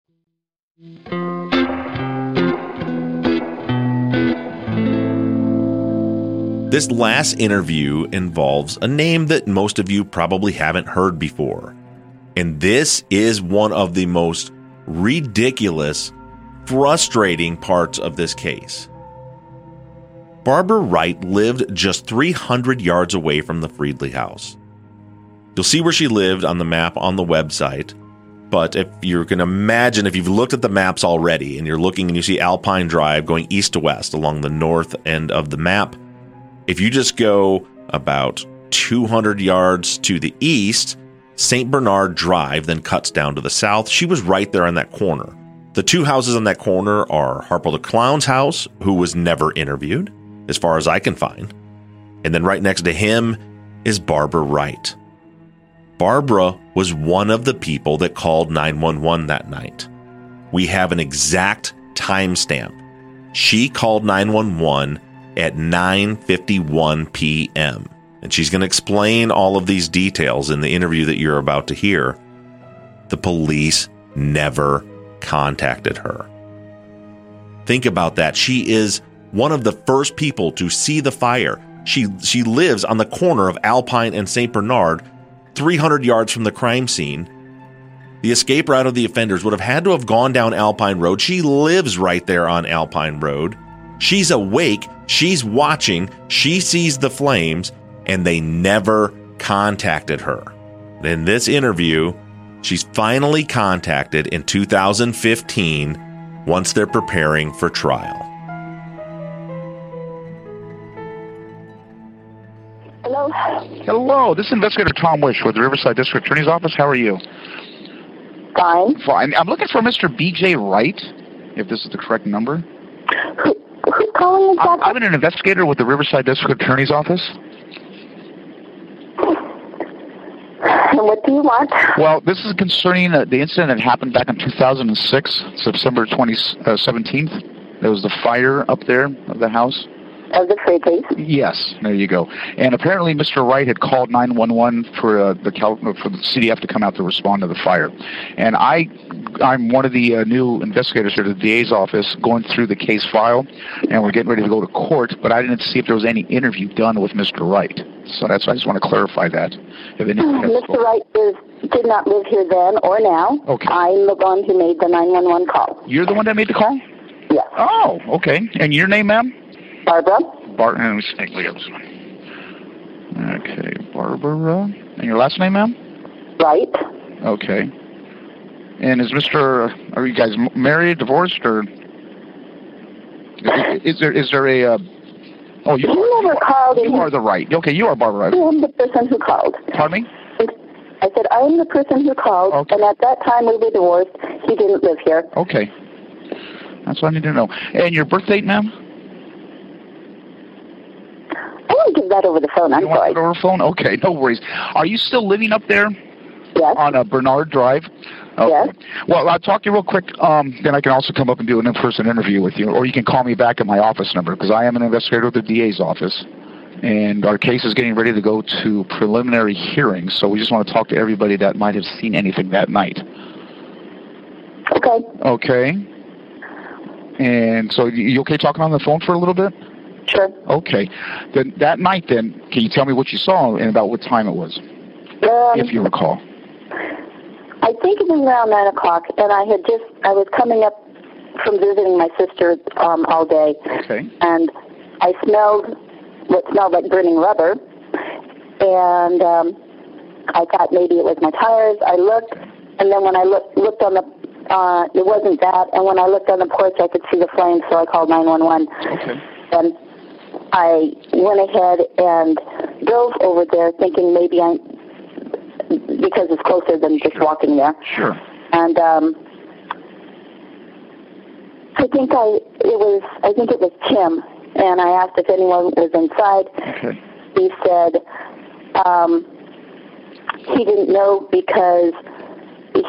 This last interview involves a name that most of you probably haven't heard before. And this is one of the most ridiculous, frustrating parts of this case. Barbara Wright lived just 300 yards away from the Friedley house. You'll see where she lived on the map on the website, but if you can imagine, if you've looked at the maps already and you're looking and you see Alpine Drive going east to west along the north end of the map, if you just go about 200 yards to the east, St. Bernard Drive then cuts down to the south. She was right there in that corner. The two houses on that corner are Harpo the Clown's house, who was never interviewed, as far as I can find. And then right next to him is Barbara Wright. Barbara was one of the people that called 911 that night. We have an exact timestamp. She called 911 at 9:51 p.m. And she's going to explain all of these details in the interview that you're about to hear. The police never contacted her. Think about that. She is one of the first people to see the fire. She she lives on the corner of Alpine and St. Bernard, 300 yards from the crime scene. The escape route of the offenders would have had to have gone down Alpine Road. She lives right there on Alpine Road. She's awake, she's watching, she sees the flames, and they never contacted her. In this interview, she's finally contacted in 2015 once they're preparing for trial. Hello. Hello, this is Investigator Tom Wish with the Riverside District Attorney's Office. How are you? Fine. Fine. I'm looking for Mr. B.J. Wright, if this is the correct number. Who, Who's calling I'm, I'm an investigator with the Riverside District Attorney's Office. And what do you want? Well, this is concerning uh, the incident that happened back in 2006, September 2017. There was the fire up there of the house. Of the? Yes, there you go. And apparently, Mr. Wright had called 911 for uh, the Cal- for the CDF to come out to respond to the fire. And I, I'm one of the uh, new investigators here at the DA's office, going through the case file, and we're getting ready to go to court. But I didn't see if there was any interview done with Mr. Wright. So that's why I just want to clarify that. Mr. Wright is, did not live here then or now. Okay. I'm the one who made the 911 call. You're the one that made the call? Yes. Oh, okay. And your name, ma'am? Barbara. Bar- let me see. Look at this one. Okay, Barbara. And your last name, ma'am? Right. Okay. And is Mr. Are you guys married, divorced, or is, is there is there a? Uh, oh, you, You never called. you are the right. Okay, you are Barbara. I am the person who called. Pardon me? I said, I am the person who called, and at that time we were divorced. He didn't live here. Okay. That's what I need to know. And your birth date, ma'am? I won't give that over the phone. I'm You sorry. over the phone? Okay, no worries. Are you still living up there? Yes. On uh, Bernard Drive? Okay. Well, I'll talk to you real quick. Um, then I can also come up and do an in-person interview with you, or you can call me back at my office number because I am an investigator with the DA's office, and our case is getting ready to go to preliminary hearing. So we just want to talk to everybody that might have seen anything that night. Okay. Okay. And so you okay talking on the phone for a little bit? Sure. Okay. Then that night, then, can you tell me what you saw and about what time it was, Um, if you recall? I think it was around nine o'clock, and I had just I was coming up from visiting my sister um, all day, Okay. and I smelled what smelled like burning rubber, and um, I thought maybe it was my tires. I looked, and then when I looked looked on the uh, it wasn't that, and when I looked on the porch, I could see the flames, so I called 911. Okay. And I went ahead and drove over there, thinking maybe I because it's closer than just walking there. Sure. And um, I think I it was I think it was Tim, and I asked if anyone was inside. Okay. He said um, he didn't know because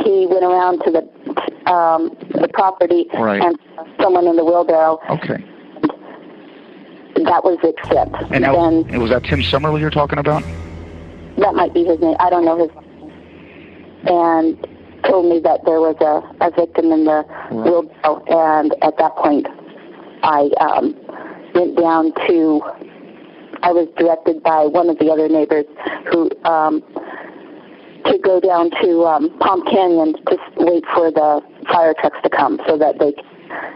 he went around to the um, the property Right. and someone in the wheelbarrow. Okay. That was extent. And that, then was that Tim Summerly you're talking about? that might be his name. I don't know his name. And told me that there was a, a victim in the wheelbarrow, and at that point, I um, went down to. I was directed by one of the other neighbors who um, to go down to um, Palm Canyon to wait for the fire trucks to come so that they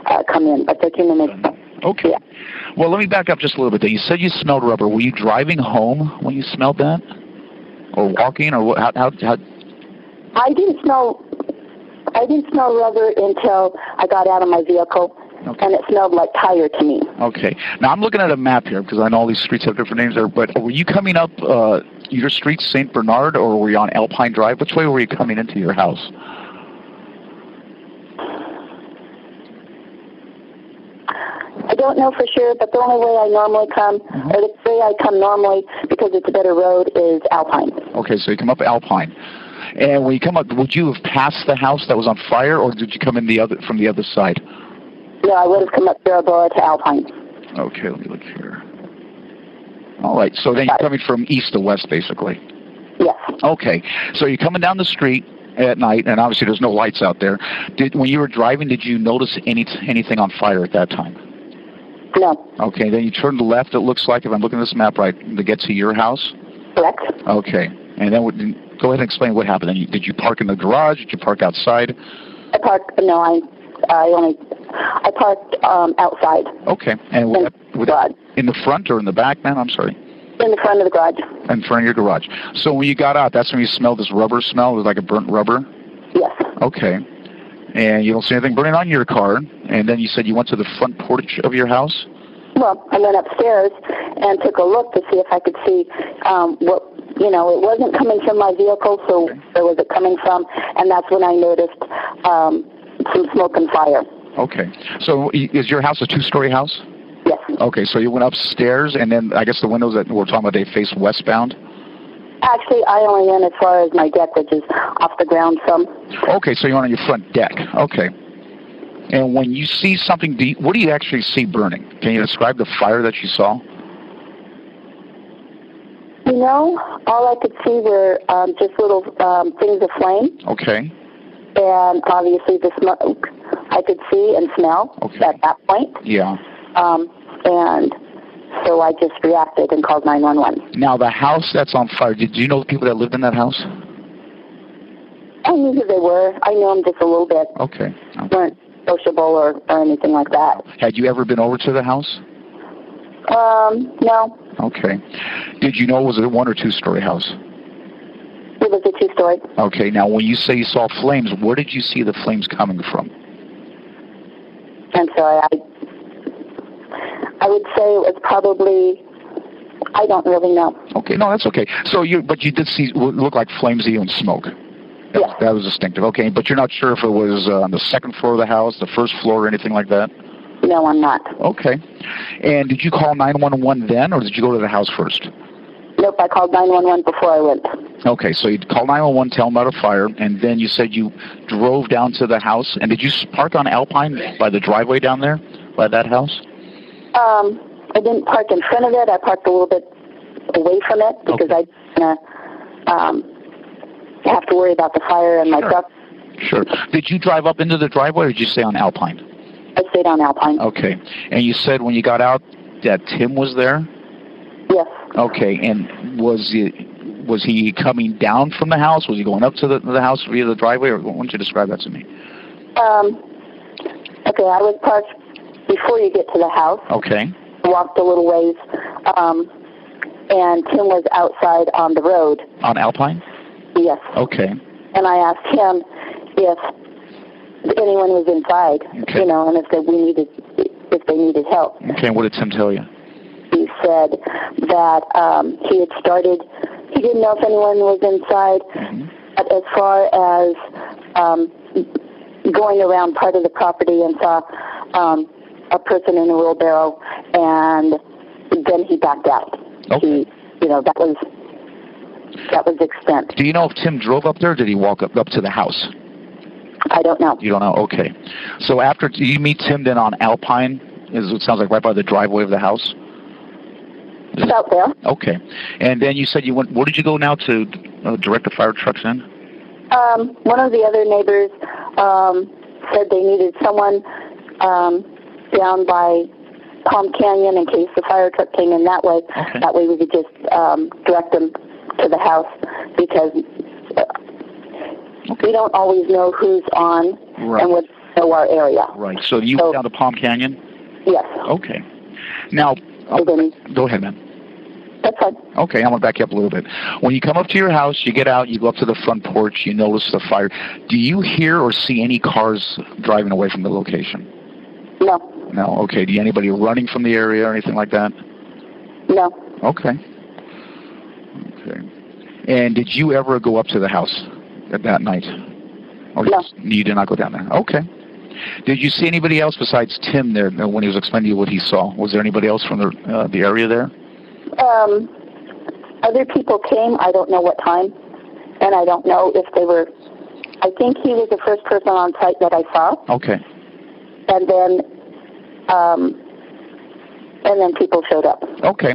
uh, come in. But they came in. And, Okay. Well, let me back up just a little bit. There. You said you smelled rubber. Were you driving home when you smelled that, or walking, or what? How? how, how I didn't smell. I didn't smell rubber until I got out of my vehicle, Okay. and it smelled like tire to me. okay. Now I'm looking at a map here because I know all these streets have different names there. But were you coming up uh, your street, Saint Bernard, or were you on Alpine Drive? Which way were you coming into your house? I don't know for sure, but the only way I normally come, mm-hmm. or the way I come normally, because it's a better road, is Alpine. Okay, so you come up Alpine. And when you come up, would you have passed the house that was on fire, or did you come in the other from the other side? No, I would have come up Barabora to Alpine. Okay, let me look here. All right, so then you're coming from east to west, basically. Yes. Okay, so you're coming down the street at night, and obviously there's no lights out there. Did when you were driving, did you notice any anything on fire at that time? No. Okay, then you turn to left. It looks like if I'm looking at this map right, to get to your house. Correct. Okay, and then what, go ahead and explain what happened. Then you, did you park in the garage? Did you park outside? I parked. No, I. I only. I parked um, outside Okay, and that, was that in the front or in the back, man? I'm sorry. in the front of the garage. In front of your garage. So when you got out, that's when you smelled this rubber smell. It was like a burnt rubber. Yes. Okay. And you don't see anything burning on your car. And then you said you went to the front porch of your house. well, I went upstairs and took a look to see if I could see um, what, you know, it wasn't coming from my vehicle, so where was it coming from? And that's when I noticed um, some smoke and fire. Okay. So is your house a two-story house? Yes. Okay, so you went upstairs, and then I guess the windows that we're talking about, they face westbound? Actually, I only went as far as my deck, which is off the ground some. Okay, so you're on your front deck. Okay. And when you see something, do you, what do you actually see burning? Can you describe the fire that you saw? You know, all I could see were um, just little um, things of flame, Okay. and obviously the smoke I could see and smell at that point. Yeah. Um, and so I just reacted and called 911. Now, the house that's on fire, did you know the people that lived in that house? I knew who they were. I knew them just a little bit. Okay. weren't sociable or, or anything like that. Had you ever been over to the house? Um, no, Okay. Did you know it was it a one or two story house? it was a two-story. Okay. Now, when you say you saw flames, where did you see the flames coming from? I'm sorry. I I would say it was probably. I don't really know. Okay. No, that's okay. So you, but you did see looked like flames you and smoke. That, was- that was distinctive. Okay, but you're not sure if it was uh, on the second floor of the house, the first floor, or anything like that. No, I'm not. Okay. And did you call 911 then, or did you go to the house first? Nope, I called 911 before I went. Okay, so you called 911, tell them about a fire, and then you said you drove down to the house. And did you park on Alpine by the driveway down there, by that house? Um, I didn't park in front of it. I parked a little bit away from it because I didn't um, have to worry about the fire and my truck. Sure. Did you drive up into the driveway, or did you stay on Alpine? I stayed on Alpine. Okay. And you said when you got out that Tim was there. Yes. Okay. And was he was he coming down from the house? Was he going up to the, the house via the driveway, or why don't you describe that to me? Um, okay, I was parked before you get to the house. Okay. Walked a little ways, um, and Tim was outside on the road. On Alpine. Yes. Okay. and I asked him if anyone was inside, you know, and if they, we needed if they needed help. Okay. And what did Tim tell you? He said that um, he had started. He didn't know if anyone was inside, but as far as um, going around part of the property and saw um, a person in a wheelbarrow, and then he backed out. He, you know, that was that was the extent. Do you know if Tim drove up there? or Did he walk up up to the house? I don't know. You don't know. Okay. So after do you meet Tim then on Alpine? Is it sounds like right by the driveway of the house? It's out there. Okay. And then you said you went. Where did you go now to uh, direct the fire trucks in? Um, one of the other neighbors um, said they needed someone um, down by Palm Canyon in case the fire truck came in that way. That way we could just um, direct them to the house because uh, we don't always know who's on Right. and would know our area. Right. So you went down to Palm Canyon. Yes. Okay. Now, oh, go ahead, man. That's fine. Okay, I'm gonna back you up a little bit. When you come up to your house, you get out, you go up to the front porch, you notice the fire. Do you hear or see any cars driving away from the location? No. No. Okay. Do you anybody running from the area or anything like that? No. Okay. Okay. And did you ever go up to the house at that night? Or no. You did not go down there. Okay. Did you see anybody else besides Tim there uh, when he was explaining to you what he saw? Was there anybody else from the uh, the area there? Um, other people came. I don't know what time, and I don't know if they were. I think he was the first person on site that I saw, Okay. and then, um, and then people showed up. Okay.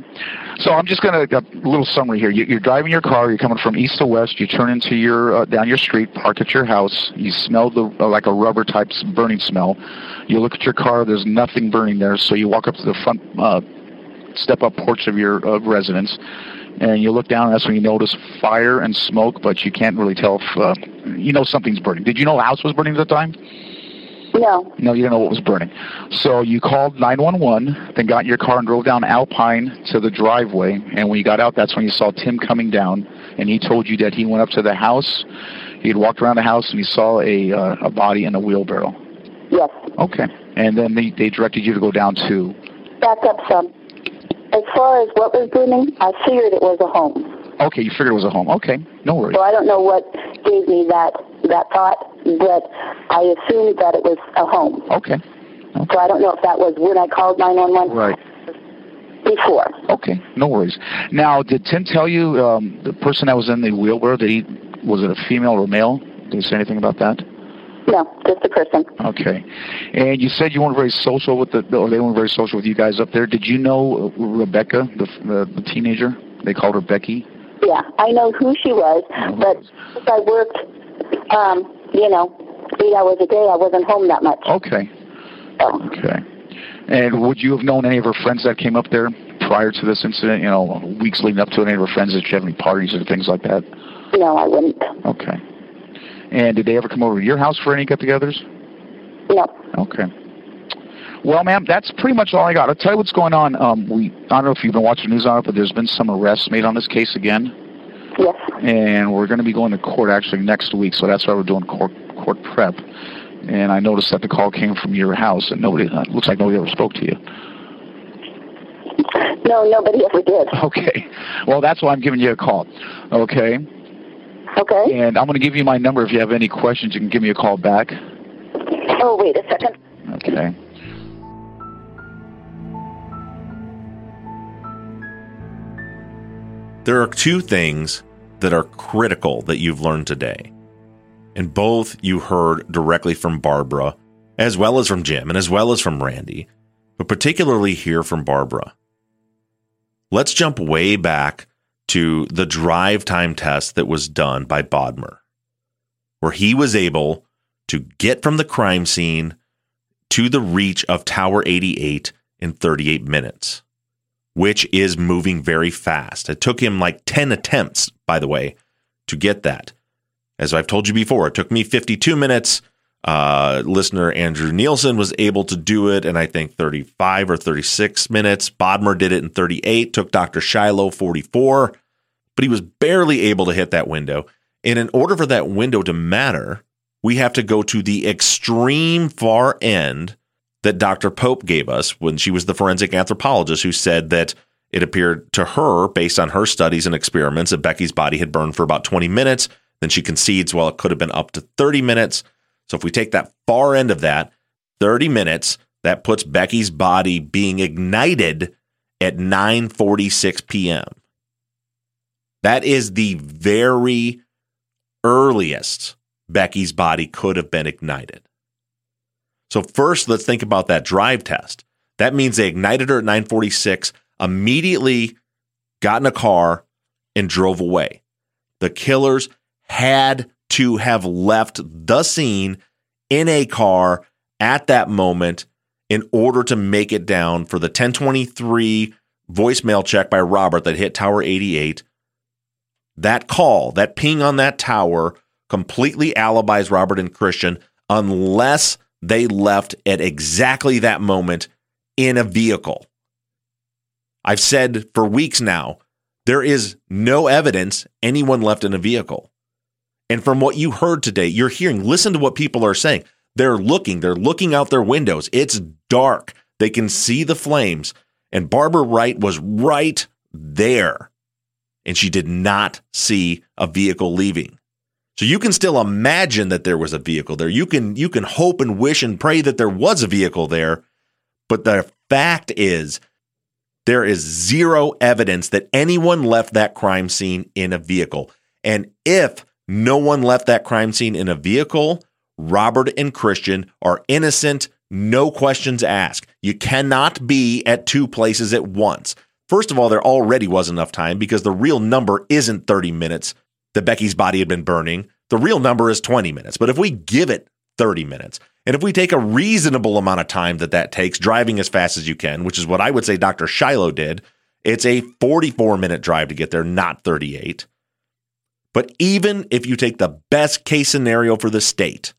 So I'm just going to a little summary here. You, you're driving your car. You're coming from east to west. You turn into your uh, down your street, park at your house. You smell the uh, like a rubber type burning smell. You look at your car. There's nothing burning there. So you walk up to the front uh, step up porch of your uh, residence, and you look down. And that's when you notice fire and smoke, but you can't really tell if uh, you know something's burning. Did you know the house was burning at the time? No. No, you didn't know what was burning. So you called 911, then got in your car and drove down Alpine to the driveway. And when you got out, that's when you saw Tim coming down, and he told you that he went up to the house. He had walked around the house and he saw a uh, a body in a wheelbarrow. Yes. Okay. And then they they directed you to go down to back up some. As far as what was burning, I figured it was a home. Okay, you figured it was a home. Okay, no worries. So I don't know what gave me that that thought, but I assumed that it was a home. Okay. So I don't know if that was when I called 911 Right. before. Okay, no worries. Now, did Tim tell you um, the person that was in the wheelbarrow? Did he was it a female or male? Did he say anything about that? No, just a person. Okay. And you said you weren't very social with the, or they weren't very social with you guys up there. Did you know Rebecca, the, the the teenager? They called her Becky. Yeah, I know who she was, but since I worked, um, you know, eight hours a day, I wasn't home that much. Okay. Okay. And would you have known any of her friends that came up there prior to this incident? You know, weeks leading up to it, any of her friends? Did she have any parties or things like that? No, I wouldn't. Okay. And did they ever come over to your house for any get-togethers? No. Okay. Well, ma'am, that's pretty much all I got. I'll tell you what's going on. Um, we I don't know if you've been watching the news on it, but there's been some arrests made on this case again. Yes. And we're going to be going to court actually next week, so that's why we're doing court court prep. And I noticed that the call came from your house, and nobody uh, looks like nobody ever spoke to you. No, nobody ever did. Okay. Well, that's why I'm giving you a call. Okay. Okay. And I'm going to give you my number. If you have any questions, you can give me a call back. Oh, wait a second. Okay. There are two things that are critical that you've learned today. And both you heard directly from Barbara, as well as from Jim, and as well as from Randy, but particularly here from Barbara. Let's jump way back to the drive time test that was done by Bodmer, where he was able to get from the crime scene to the reach of Tower 88 in 38 minutes which is moving very fast. It took him like 10 attempts, by the way, to get that. As I've told you before, it took me 52 minutes. Uh, listener Andrew Nielsen was able to do it in, I think, 35 or 36 minutes. Bodmer did it in 38, took Dr. Shiloh 44, but he was barely able to hit that window. And in order for that window to matter, we have to go to the extreme far end that Dr. Pope gave us when she was the forensic anthropologist who said that it appeared to her, based on her studies and experiments, that Becky's body had burned for about 20 minutes. Then she concedes, well, it could have been up to 30 minutes. So if we take that far end of that, 30 minutes, that puts Becky's body being ignited at 9:46 p.m. That is the very earliest Becky's body could have been ignited. So first, let's think about that drive test. That means they ignited her at 946, immediately got in a car and drove away. The killers had to have left the scene in a car at that moment in order to make it down for the 1023 voicemail check by Robert that hit Tower 88. That call, that ping on that tower completely alibis Robert and Christian unless they left at exactly that moment in a vehicle. I've said for weeks now, there is no evidence anyone left in a vehicle. And from what you heard today, you're hearing, listen to what people are saying. They're looking, they're looking out their windows. It's dark. They can see the flames. And Barbara Wright was right there. And she did not see a vehicle leaving. So you can still imagine that there was a vehicle there. You can you can hope and wish and pray that there was a vehicle there, but the fact is there is zero evidence that anyone left that crime scene in a vehicle. And if no one left that crime scene in a vehicle, Robert and Christian are innocent, no questions asked. You cannot be at two places at once. First of all, there already was enough time because the real number isn't 30 minutes that Becky's body had been burning. The real number is 20 minutes. But if we give it 30 minutes, and if we take a reasonable amount of time that that takes, driving as fast as you can, which is what I would say Dr. Shiloh did, it's a 44 minute drive to get there, not 38. But even if you take the best case scenario for the state,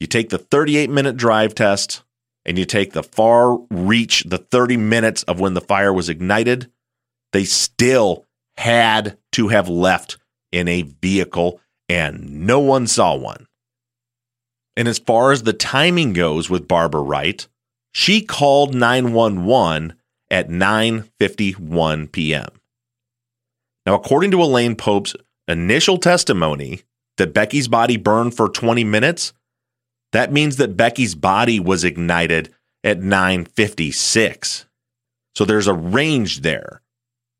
you take the 38 minute drive test and you take the far reach, the 30 minutes of when the fire was ignited, they still had to have left in a vehicle and no one saw one. And as far as the timing goes with Barbara Wright, she called 911 at 9:51 p.m. Now, according to Elaine Pope's initial testimony that Becky's body burned for 20 minutes, that means that Becky's body was ignited at 9:56. So there's a range there.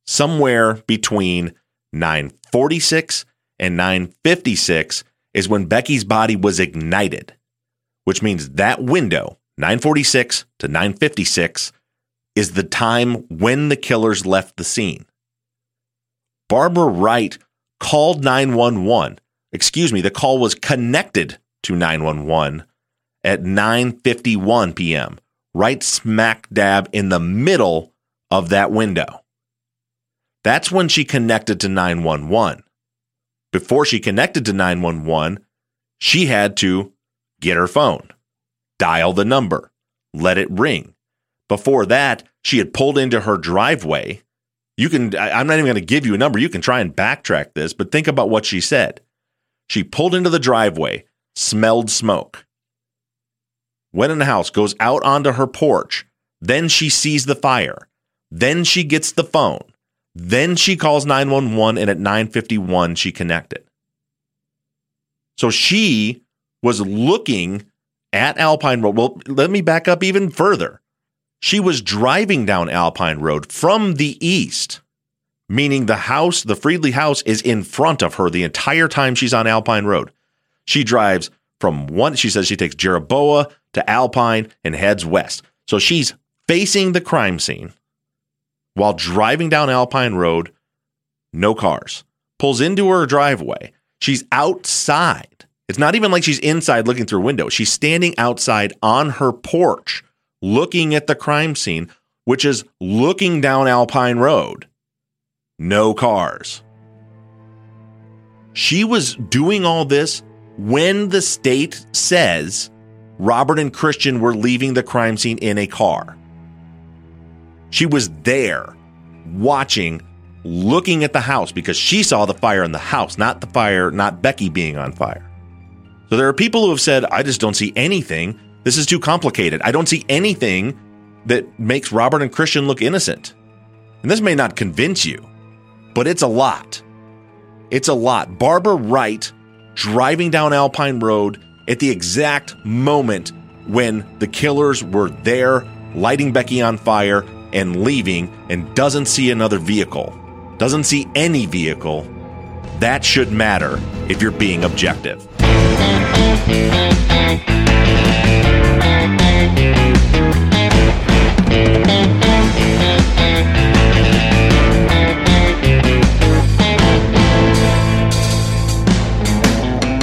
Somewhere between 946 and 956 is when Becky's body was ignited, which means that window, 946 to 956, is the time when the killers left the scene. Barbara Wright called 911. Excuse me, the call was connected to 911 at 9:51 p.m. right smack dab in the middle of that window. That's when she connected to 911. Before she connected to 911, she had to get her phone, dial the number, let it ring. Before that, she had pulled into her driveway. You can, I'm not even going to give you a number. You can try and backtrack this, but think about what she said. She pulled into the driveway, smelled smoke, went in the house, goes out onto her porch. Then she sees the fire. Then she gets the phone. Then she calls 911 and at 951 she connected. So she was looking at Alpine Road. Well, let me back up even further. She was driving down Alpine Road from the east, meaning the house, the Friedley house, is in front of her the entire time she's on Alpine Road. She drives from one, she says she takes Jeroboa to Alpine and heads west. So she's facing the crime scene while driving down Alpine Road, no cars. Pulls into her driveway. She's outside. It's not even like she's inside looking through a window. She's standing outside on her porch looking at the crime scene, which is looking down Alpine Road. No cars. She was doing all this when the state says Robert and Christian were leaving the crime scene in a car. She was there watching, looking at the house because she saw the fire in the house, not the fire, not Becky being on fire. So there are people who have said, I just don't see anything. This is too complicated. I don't see anything that makes Robert and Christian look innocent. And this may not convince you, but it's a lot. It's a lot. Barbara Wright driving down Alpine Road at the exact moment when the killers were there, lighting Becky on fire and leaving, and doesn't see another vehicle, doesn't see any vehicle. That should matter if you're being objective.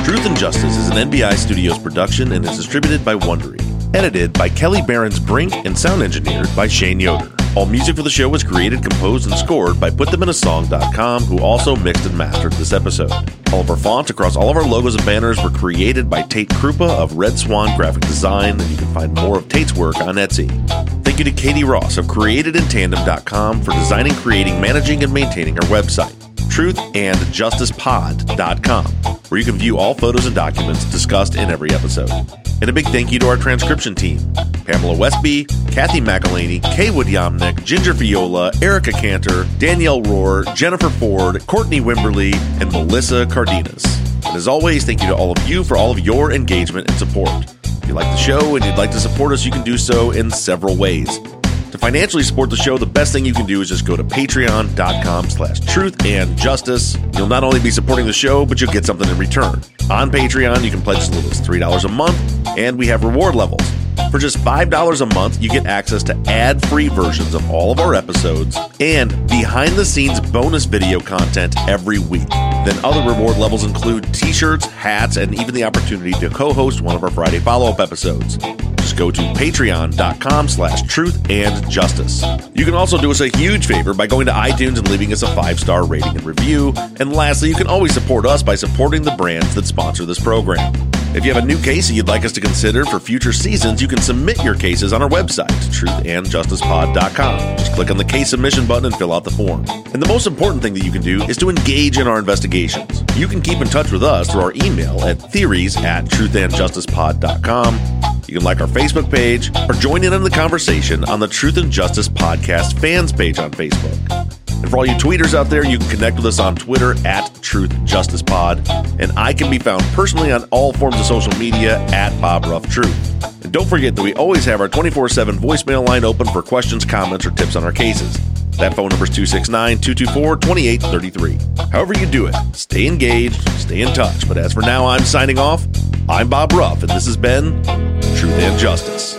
Truth and Justice is an NBI Studios production and is distributed by Wondery. Edited by Kelly Barons Brink and sound engineered by Shane Yoder. All music for the show was created, composed, and scored by PutThemInASong.com, who also mixed and mastered this episode. All of our fonts across all of our logos and banners were created by Tate Krupa of Red Swan Graphic Design, and you can find more of Tate's work on Etsy. Thank you to Katie Ross of CreatedInTandem.com for designing, creating, managing, and maintaining our website. truthandjusticepod.com, where you can view all photos and documents discussed in every episode. And a big thank you to our transcription team Pamela Westby, Kathy McElhaney, Kaywood Yomnick, Ginger Viola, Erica Cantor, Danielle Rohr, Jennifer Ford, Courtney Wimberly, and Melissa Cardenas. And as always, thank you to all of you for all of your engagement and support. If you like the show and you'd like to support us, you can do so in several ways. To financially support the show, the best thing you can do is just go to patreon.com slash truth and justice. You'll not only be supporting the show, but you'll get something in return. On Patreon, you can pledge as little as $3 a month, and we have reward levels. For just $5 a month, you get access to ad free versions of all of our episodes and behind the scenes bonus video content every week. Then other reward levels include t shirts, hats, and even the opportunity to co host one of our Friday follow up episodes. Go to patreon.com slash truth and justice. You can also do us a huge favor by going to iTunes and leaving us a five star rating and review. And lastly, you can always support us by supporting the brands that sponsor this program. If you have a new case that you'd like us to consider for future seasons, you can submit your cases on our website, truthandjusticepod.com. Just click on the case submission button and fill out the form. And the most important thing that you can do is to engage in our investigations. You can keep in touch with us through our email at theories at truthandjusticepod.com You can like our Facebook page or join in on the conversation on the Truth and Justice Podcast fans page on Facebook. And for all you tweeters out there, you can connect with us on Twitter at Truth Justice Pod. And I can be found personally on all forms of social media at Bob Ruff Truth. And don't forget that we always have our 24 7 voicemail line open for questions, comments, or tips on our cases. That phone number is 269 224 2833. However, you do it, stay engaged, stay in touch. But as for now, I'm signing off. I'm Bob Ruff, and this has been Truth and Justice.